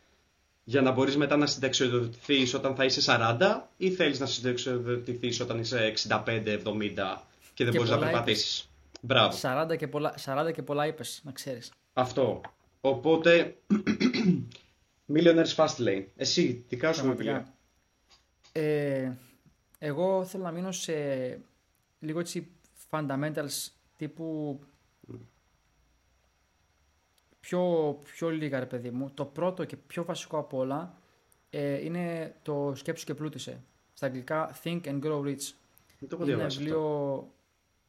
για να μπορείς μετά να συνταξιοδοτηθείς όταν θα είσαι 40 ή θέλεις να συνταξιοδοτηθείς όταν είσαι 65-70 και δεν και μπορείς να περπατήσεις. Μπράβο.
40 και πολλά, 40 και πολλά είπες, να ξέρεις.
Αυτό. Οπότε, <clears throat> Millionaires Fast Lane. Εσύ, τι κάνεις με
Ε, εγώ θέλω να μείνω σε λίγο έτσι fundamentals τύπου πιο, πιο λίγα ρε παιδί μου. Το πρώτο και πιο βασικό από όλα ε, είναι το σκέψου και πλούτησε. Στα αγγλικά Think and Grow Rich.
το έχω είναι
βιβλίο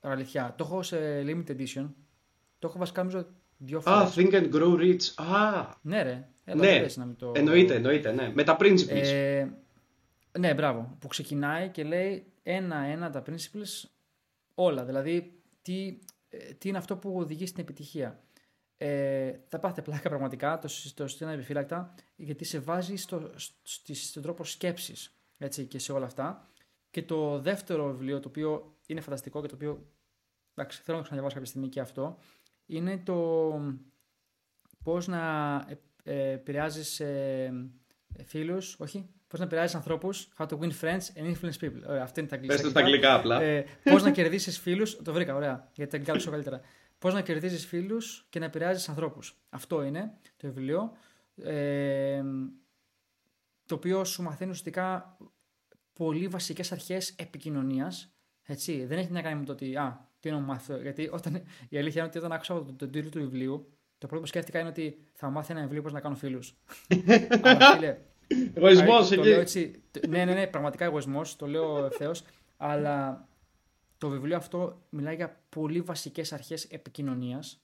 αλήθεια. Το έχω σε limited edition. Το έχω βασικά νομίζω δύο φορές.
Α, Think and Grow Rich. Α,
ναι ρε.
Έλα, ναι. Να το... εννοείται, εννοείται, ναι. Με τα principles.
Ε, ναι, μπράβο. Που ξεκινάει και λέει ένα-ένα τα principles όλα. Δηλαδή, τι, ε, τι είναι αυτό που οδηγεί στην επιτυχία. Ε, θα πάθετε πλάκα πραγματικά, το, το συστήνω επιφύλακτα, γιατί σε βάζει στο, στο, στον τρόπο σκέψης έτσι, και σε όλα αυτά. Και το δεύτερο βιβλίο, το οποίο είναι φανταστικό και το οποίο εντάξει, θέλω να το ξαναδιαβάσω κάποια στιγμή και αυτό, είναι το πώς να ε, επηρεάζεις ε, φίλους, όχι, Πώς να επηρεάζεις ανθρώπους, how to win friends and influence people. Ωραία, αυτό είναι τα αγγλικά.
Πες τα αγγλικά απλά.
Ε, Πώς να κερδίσεις φίλους. Το βρήκα, ωραία, γιατί τα αγγλικά καλύτερα. Πώς να κερδίζεις φίλους και να επηρεάζεις ανθρώπους. Αυτό είναι το βιβλίο. Ε, το οποίο σου μαθαίνει ουσιαστικά πολύ βασικές αρχές επικοινωνίας. Έτσι, δεν έχει να κάνει με το ότι. Α, τι να μάθω. Γιατί όταν, η αλήθεια είναι ότι όταν άκουσα τον, τον τίτλο του βιβλίου, το πρώτο που σκέφτηκα είναι ότι θα μάθει ένα βιβλίο πώς να κάνω φίλους. <laughs> Αλλά φίλε,
Εγωισμός εκεί.
Έτσι, ναι, ναι, ναι, πραγματικά εγωισμός, το λέω ευθέω. αλλά το βιβλίο αυτό μιλάει για πολύ βασικές αρχές επικοινωνίας.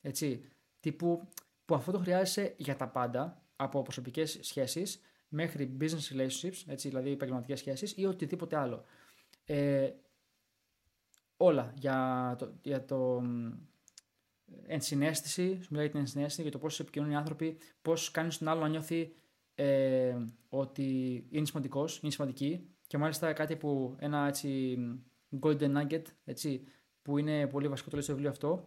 Έτσι, τύπου που αυτό το χρειάζεσαι για τα πάντα, από προσωπικές σχέσεις μέχρι business relationships, έτσι, δηλαδή επαγγελματικές σχέσεις ή οτιδήποτε άλλο. Ε, όλα για το, για το ενσυναίσθηση, σου μιλάει για την ενσυναίσθηση, για το πώς επικοινωνούν οι άνθρωποι, πώς κάνεις τον άλλο να νιώθει ε, ότι είναι σημαντικός, είναι σημαντική και μάλιστα κάτι που ένα έτσι golden nugget έτσι, που είναι πολύ βασικό το λέει στο βιβλίο αυτό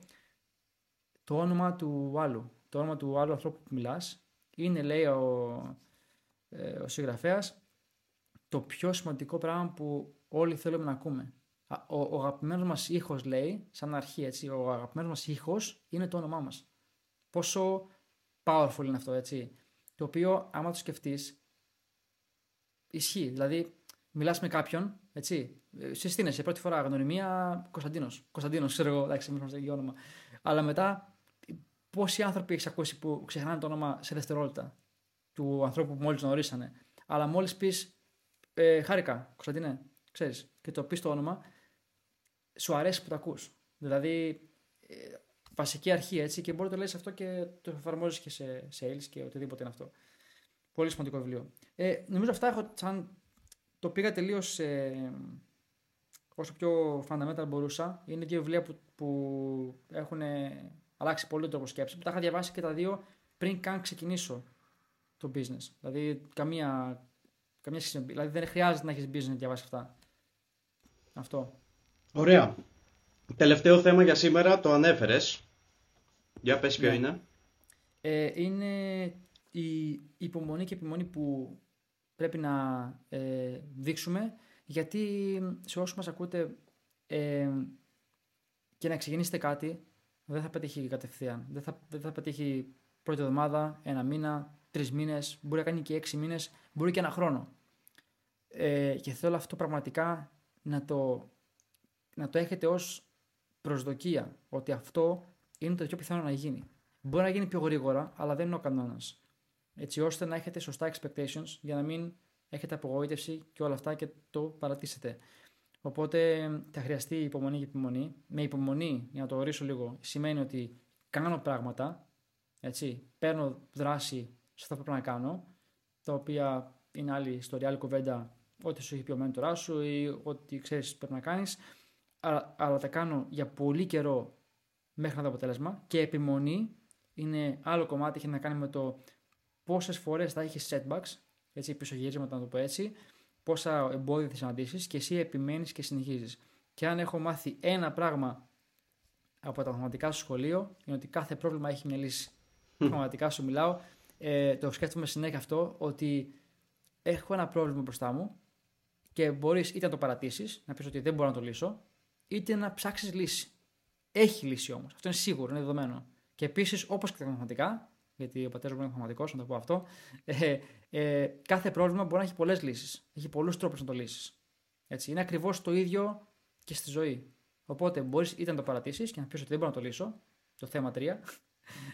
το όνομα του άλλου το όνομα του άλλου ανθρώπου που μιλάς είναι λέει ο, ε, ο συγγραφέας το πιο σημαντικό πράγμα που όλοι θέλουμε να ακούμε. Ο, ο αγαπημένος μας ήχος λέει, σαν αρχή έτσι, ο αγαπημένος μας ήχος είναι το όνομά μας. Πόσο powerful είναι αυτό, έτσι το οποίο άμα το σκεφτείς, ισχύει. Δηλαδή, μιλάς με κάποιον, έτσι. Συστήνεσαι πρώτη φορά γνωριμία Κωνσταντίνος. Κωνσταντίνος, ξέρω εγώ, εντάξει, μην το όνομα. Αλλά μετά, πόσοι άνθρωποι έχεις ακούσει που ξεχνάνε το όνομα σε δευτερόλεπτα του ανθρώπου που μόλις γνωρίσανε. Αλλά μόλις πεις, ε, Χάρηκα, Κωνσταντίνε, ξέρεις, και το πεις το όνομα, σου αρέσει που το ακούς. Δηλαδή, ε, βασική αρχή έτσι και μπορεί να το λες αυτό και το εφαρμόζεις και σε sales και οτιδήποτε είναι αυτό. Πολύ σημαντικό βιβλίο. Ε, νομίζω αυτά έχω σαν το πήγα τελείως ε, όσο πιο fundamental μπορούσα. Είναι δύο βιβλία που, που έχουν αλλάξει πολύ τον τρόπο σκέψης. Που τα είχα διαβάσει και τα δύο πριν καν ξεκινήσω το business. Δηλαδή, καμία, καμία σχέση. Δηλαδή, δεν χρειάζεται να έχεις business να διαβάσεις αυτά. Αυτό.
Ωραία. Τελευταίο θέμα για σήμερα, το ανέφερες. Για πες ποιο
Ναι.
είναι.
Ε, είναι η υπομονή και επιμονή που πρέπει να ε, δείξουμε γιατί σε όσους μας ακούτε ε, και να ξεκινήσετε κάτι δεν θα πετύχει κατευθείαν. Δεν θα, δεν θα πετύχει πρώτη εβδομάδα, ένα μήνα, τρεις μήνες, μπορεί να κάνει και έξι μήνες, μπορεί και ένα χρόνο. Ε, και θέλω αυτό πραγματικά να το, να το έχετε ως προσδοκία ότι αυτό είναι το πιο πιθανό να γίνει. Μπορεί να γίνει πιο γρήγορα, αλλά δεν είναι ο κανόνας. Έτσι ώστε να έχετε σωστά expectations για να μην έχετε απογοήτευση και όλα αυτά και το παρατήσετε. Οπότε θα χρειαστεί υπομονή και επιμονή. Με υπομονή, για να το ορίσω λίγο, σημαίνει ότι κάνω πράγματα, έτσι, παίρνω δράση σε αυτά που πρέπει να κάνω, τα οποία είναι άλλη ιστορία, άλλη κουβέντα, ό,τι σου έχει πει ο μέντοράς σου ή ό,τι ξέρεις πρέπει να κάνεις. Αλλά, αλλά τα κάνω για πολύ καιρό μέχρι να το αποτέλεσμα. Και επιμονή είναι άλλο κομμάτι, έχει να κάνει με το πόσες φορές θα έχεις setbacks, έτσι, πισωγύρισματα να το πω έτσι, πόσα εμπόδια θα συναντήσεις και εσύ επιμένεις και συνεχίζεις. Και αν έχω μάθει ένα πράγμα από τα μαθηματικά στο σχολείο, είναι ότι κάθε πρόβλημα έχει μια λύση. Πραγματικά σου μιλάω. Ε, το σκέφτομαι συνέχεια αυτό, ότι έχω ένα πρόβλημα μπροστά μου και μπορείς είτε να το παρατήσεις, να πεις ότι δεν μπορώ να το λύσω, είτε να ψάξεις λύση. Έχει λύση όμως. Αυτό είναι σίγουρο, είναι δεδομένο. Και επίσης, όπως και τα μαθηματικά, γιατί ο πατέρας μου είναι μαθηματικός, να το πω αυτό, ε, ε, κάθε πρόβλημα μπορεί να έχει πολλές λύσεις. Έχει πολλούς τρόπους να το λύσεις. Είναι ακριβώς το ίδιο και στη ζωή. Οπότε μπορείς είτε να το παρατήσεις και να πεις ότι δεν μπορώ να το λύσω, το θέμα 3,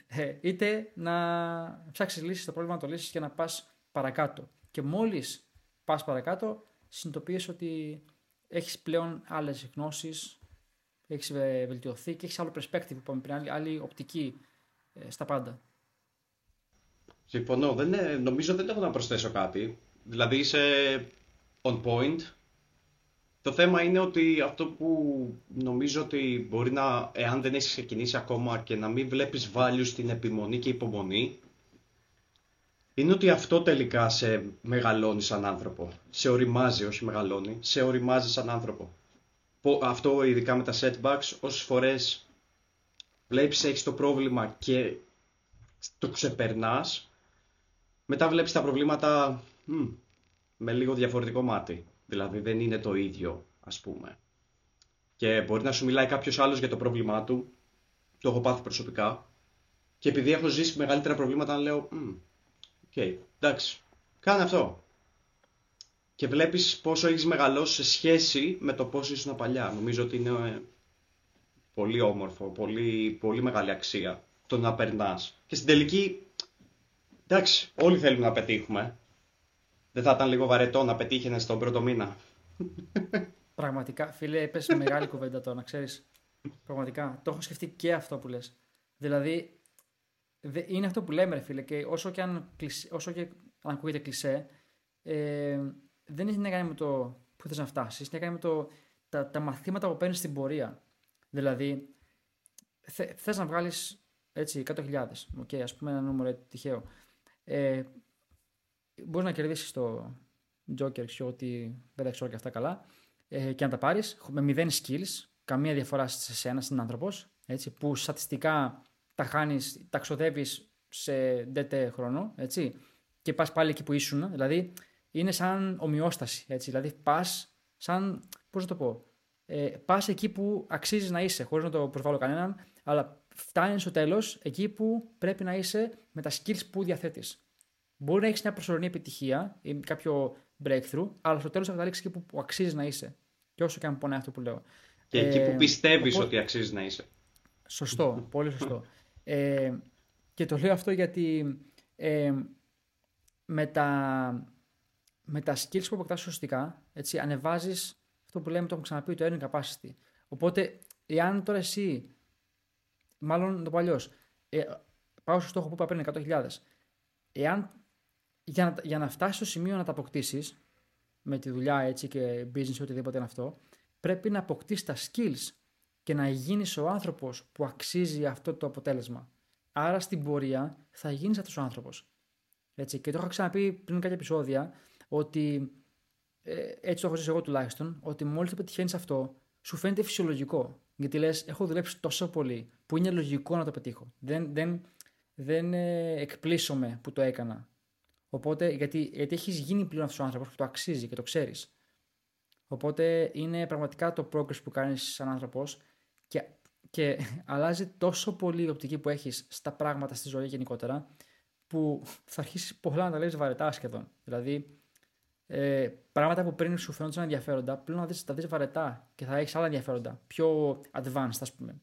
ε, είτε να ψάξεις λύσεις στο πρόβλημα να το λύσεις και να πας παρακάτω. Και μόλις πας παρακάτω, συνειδητοποιείς ότι έχεις πλέον άλλες γνώσεις, έχεις βελτιωθεί και έχεις άλλο perspective που είπαμε πριν, άλλη, άλλη οπτική ε, στα πάντα.
Συμφωνώ. Δεν είναι, νομίζω δεν έχω να προσθέσω κάτι. Δηλαδή είσαι on point. Το θέμα είναι ότι αυτό που νομίζω ότι μπορεί να, εάν δεν έχεις ξεκινήσει ακόμα και να μην βλέπεις value στην επιμονή και υπομονή, είναι ότι αυτό τελικά σε μεγαλώνει σαν άνθρωπο. Σε οριμάζει, όχι μεγαλώνει, σε οριμάζει σαν άνθρωπο. Αυτό ειδικά με τα setbacks, όσες φορές βλέπεις έχεις το πρόβλημα και το ξεπερνάς, μετά βλέπεις τα προβλήματα μ, με λίγο διαφορετικό μάτι. Δηλαδή δεν είναι το ίδιο, ας πούμε. Και μπορεί να σου μιλάει κάποιος άλλος για το πρόβλημά του, το έχω πάθει προσωπικά, και επειδή έχω ζήσει μεγαλύτερα προβλήματα, λέω, OK, okay, εντάξει, κάνε αυτό. Και βλέπεις πόσο έχεις μεγαλώσει σε σχέση με το πόσο ήσουν παλιά. Νομίζω ότι είναι πολύ όμορφο, πολύ, πολύ μεγάλη αξία το να περνάς. Και στην τελική, εντάξει, όλοι θέλουμε να πετύχουμε. Δεν θα ήταν λίγο βαρετό να πετύχαινες στον πρώτο μήνα.
Πραγματικά, φίλε, πες μεγάλη κουβέντα τώρα, να ξέρεις. Πραγματικά, το έχω σκεφτεί και αυτό που λες. Δηλαδή, είναι αυτό που λέμε, ρε φίλε, και όσο και αν, όσο και αν ακούγεται κλισέ, ε, δεν έχει να κάνει με το που θες να φτάσεις, έχει να κάνει με το, τα, τα μαθήματα που παίρνεις στην πορεία. Δηλαδή, θε, θες να βγάλεις έτσι, 100.000, okay, ας πούμε ένα νούμερο τυχαίο. Ε, μπορείς να κερδίσεις το Joker, ξέρω ότι δεν τα ξέρω και αυτά καλά, ε, και να τα πάρεις με μηδέν skills, καμία διαφορά σε σένα, στην άνθρωπος, έτσι, που στατιστικά τα χάνεις, τα ξοδεύεις σε ντέτε χρόνο, έτσι, και πας πάλι εκεί που ήσουν, δηλαδή είναι σαν ομοιόσταση, έτσι, δηλαδή πας σαν, πώς να το πω, ε, πας εκεί που αξίζεις να είσαι, χωρίς να το προσβάλλω κανέναν, αλλά φτάνεις στο τέλος εκεί που πρέπει να είσαι με τα skills που διαθέτεις. Μπορεί να έχεις μια προσωρινή επιτυχία ή κάποιο breakthrough, αλλά στο τέλος θα καταλήξεις εκεί που αξίζεις να είσαι. Και όσο και αν πονάει αυτό που λέω.
Και ε, εκεί που πιστεύεις οπότε... ότι αξίζεις να είσαι.
Σωστό, πολύ σωστό. Ε, και το λέω αυτό γιατί ε, με, τα, με τα skills που αποκτάς σωστικά, έτσι, ανεβάζεις αυτό που λέμε, το έχουμε ξαναπεί, το earning capacity. Οπότε, εάν τώρα εσύ μάλλον να το πω αλλιώς. Ε, πάω στο στόχο που είπα πριν 100.000. Εάν για να, για να φτάσεις στο σημείο να τα αποκτήσεις με τη δουλειά έτσι και business οτιδήποτε είναι αυτό, πρέπει να αποκτήσεις τα skills και να γίνεις ο άνθρωπος που αξίζει αυτό το αποτέλεσμα. Άρα στην πορεία θα γίνεις αυτός ο άνθρωπος. Έτσι, και το έχω ξαναπεί πριν κάποια επεισόδια ότι ε, έτσι το έχω ζήσει εγώ τουλάχιστον, ότι μόλις το πετυχαίνεις αυτό, σου φαίνεται φυσιολογικό. Γιατί λες, έχω δουλέψει τόσο πολύ που είναι λογικό να το πετύχω. Δεν, δεν, δεν ε, εκπλήσωμαι που το έκανα. Οπότε, γιατί, γιατί έχεις γίνει πλέον αυτός ο άνθρωπος που το αξίζει και το ξέρεις. Οπότε είναι πραγματικά το progress που κάνεις σαν άνθρωπος και, και <laughs> αλλάζει τόσο πολύ η οπτική που έχεις στα πράγματα στη ζωή γενικότερα που θα αρχίσεις πολλά να τα λέει βαρετά σχεδόν. Δηλαδή, ε, πράγματα που πριν σου φαίνονταν ενδιαφέροντα, πλέον να δεις, τα δεις βαρετά και θα έχεις άλλα ενδιαφέροντα. Πιο advanced, ας πούμε.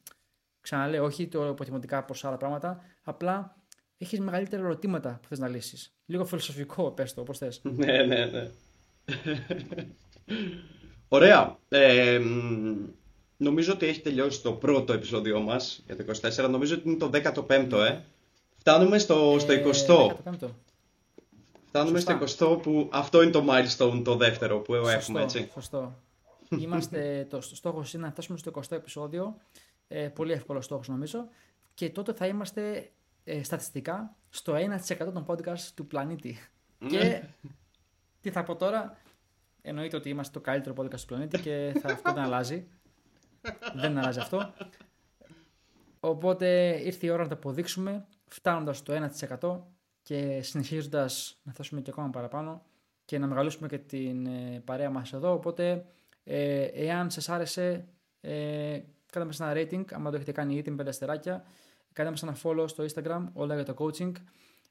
Ξαναλέω, όχι το υποτιμωτικά προς άλλα πράγματα, απλά έχεις μεγαλύτερα ερωτήματα που θες να λύσεις. Λίγο φιλοσοφικό, πες το, όπως θες. <laughs>
ναι, ναι, ναι. Ωραία. Ε, νομίζω ότι έχει τελειώσει το πρώτο επεισόδιο μας για το 24. Νομίζω ότι είναι το 15ο, ε. Φτάνουμε στο, στο 20ο. Ε, Φτάνουμε Σωστά. στο 20ο που αυτό είναι το milestone το δεύτερο που σωστό, έχουμε, έτσι.
Σωστό. Είμαστε, το στόχος είναι να φτάσουμε στο 20ο επεισόδιο. Ε, πολύ εύκολος στόχος νομίζω. Και τότε θα είμαστε ε, στατιστικά στο 1% των podcast του πλανήτη. Ναι. και τι θα πω τώρα, εννοείται ότι είμαστε το καλύτερο podcast του πλανήτη και θα, αυτό δεν αλλάζει. Δεν αλλάζει αυτό. Οπότε ήρθε η ώρα να το αποδείξουμε, φτάνοντας στο 1% και συνεχίζοντας να φτάσουμε και ακόμα παραπάνω και να μεγαλώσουμε και την ε, παρέα μας εδώ. Οπότε, ε, εάν σας άρεσε, ε, κάντε μας ένα rating, άμα το έχετε κάνει ήδη με πέντε αστεράκια. Κάντε μας ένα follow στο Instagram, όλα για το coaching.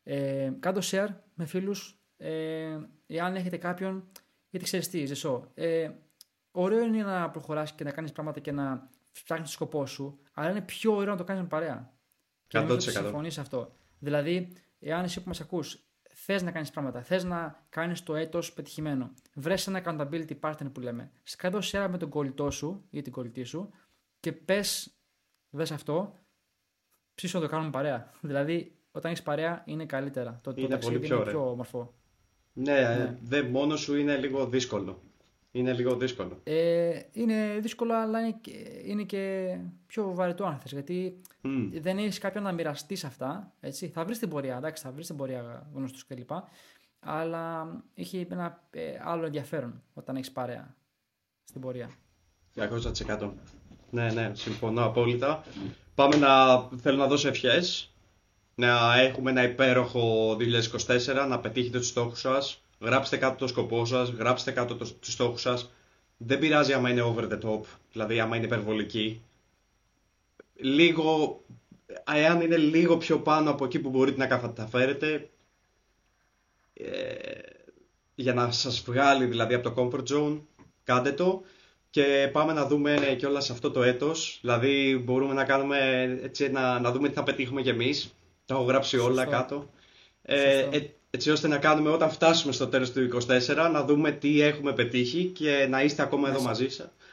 Ε, κάντε share με φίλους. Ε, εάν έχετε κάποιον, γιατί ξέρεις τι, Ζεσό, ε, ωραίο είναι να προχωράς και να κάνεις πράγματα και να φτιάχνεις το σκοπό σου, αλλά είναι πιο ωραίο να το κάνεις με παρέα. 100%. Και νομίζω ότι συμφωνείς αυτό. Δηλαδή, εάν εσύ που μας ακούς θες να κάνεις πράγματα, θες να κάνεις το έτος πετυχημένο, βρες ένα accountability partner που λέμε. Σκάτω share με τον κολλητό σου ή την κολλητή σου και πες, δες αυτό, ψήσου να το κάνουμε παρέα. <laughs> Δηλαδή, όταν έχεις παρέα είναι καλύτερα. Το,
είναι το πολύ πιο, είναι
πιο όμορφο.
Ναι, ναι. δε μόνο σου είναι λίγο δύσκολο. Είναι λίγο δύσκολο.
Ε, είναι δύσκολο, αλλά είναι και, είναι και πιο βαρετό αν θες, γιατί mm. δεν έχεις κάποιον να μοιραστείς αυτά. Έτσι. Θα βρεις την πορεία, εντάξει, θα βρεις την πορεία γνωστού κλπ. Αλλά έχει ένα ε, άλλο ενδιαφέρον όταν έχεις παρέα στην πορεία.
200%. Ναι, ναι, συμφωνώ απόλυτα. Πάμε να. Θέλω να δώσω ευχές. Να έχουμε ένα υπέροχο 2024, να πετύχετε τους στόχους σας γράψτε κάτω το σκοπό σας, γράψτε κάτω το, τους στόχους σας. Δεν πειράζει άμα είναι over the top, δηλαδή άμα είναι υπερβολική. Λίγο, εάν είναι λίγο πιο πάνω από εκεί που μπορείτε να καταφέρετε, ε, για να σας βγάλει δηλαδή από το comfort zone, κάντε το και πάμε να δούμε και όλα σε αυτό το έτος. Δηλαδή μπορούμε να κάνουμε έτσι, να, να δούμε τι θα πετύχουμε κι εμείς. Τα έχω γράψει όλα κάτω. Ε, ε, έτσι ώστε να κάνουμε όταν φτάσουμε στο τέλος του 24 να δούμε τι έχουμε πετύχει και να είστε ακόμα εδώ μαζί,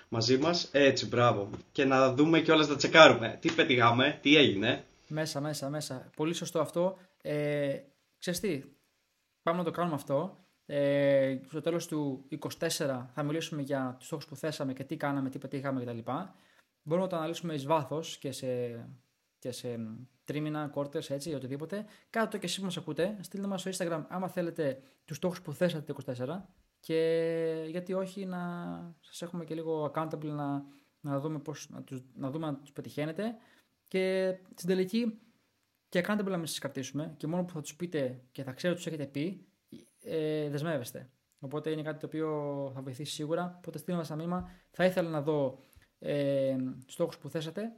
μαζί μας. Έτσι, μπράβο. Και να δούμε και όλας να τσεκάρουμε. Τι πετύχαμε, τι έγινε.
Μέσα, μέσα, μέσα. Πολύ σωστό αυτό. Ε, ξέρεις τι, πάμε να το κάνουμε αυτό. Ε, στο τέλος του 24 θα μιλήσουμε για τους στόχους που θέσαμε και τι κάναμε, τι πετύχαμε κτλ. Μπορούμε να το αναλύσουμε εις βάθος και σε, και σε τρίμηνα, κόρτε, έτσι, οτιδήποτε. Κάτω και εσείς που μας ακούτε, στείλτε μας στο Instagram άμα θέλετε τους στόχους που θέσατε το 24 και γιατί όχι να σας έχουμε και λίγο accountable να, να δούμε πώς, να, τους, να δούμε αν τους πετυχαίνετε και στην τελική και accountable να μην σας κρατήσουμε και μόνο που θα τους πείτε και θα ξέρω ότι τους έχετε πει, ε, δεσμεύεστε. Οπότε είναι κάτι το οποίο θα βοηθήσει σίγουρα. Οπότε στείλτε μας ένα μήνυμα. Θα ήθελα να δω ε, του στόχους που θέσατε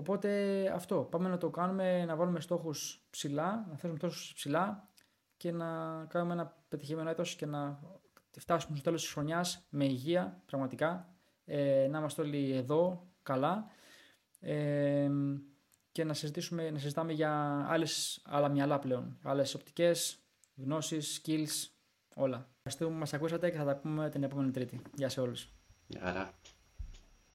Οπότε αυτό. Πάμε να το κάνουμε, να βάλουμε στόχους ψηλά, να θέσουμε στόχου ψηλά και να κάνουμε ένα πετυχημένο έτος και να φτάσουμε στο τέλος της χρονιάς με υγεία, πραγματικά, ε, να είμαστε όλοι εδώ, καλά ε, και να, συζητήσουμε, να συζητάμε για άλλες, άλλα μυαλά πλέον, άλλες οπτικές, γνώσεις, skills, όλα. Ευχαριστούμε που μας ακούσατε και θα τα πούμε την επόμενη Τρίτη. Γεια σε όλους.
Γεια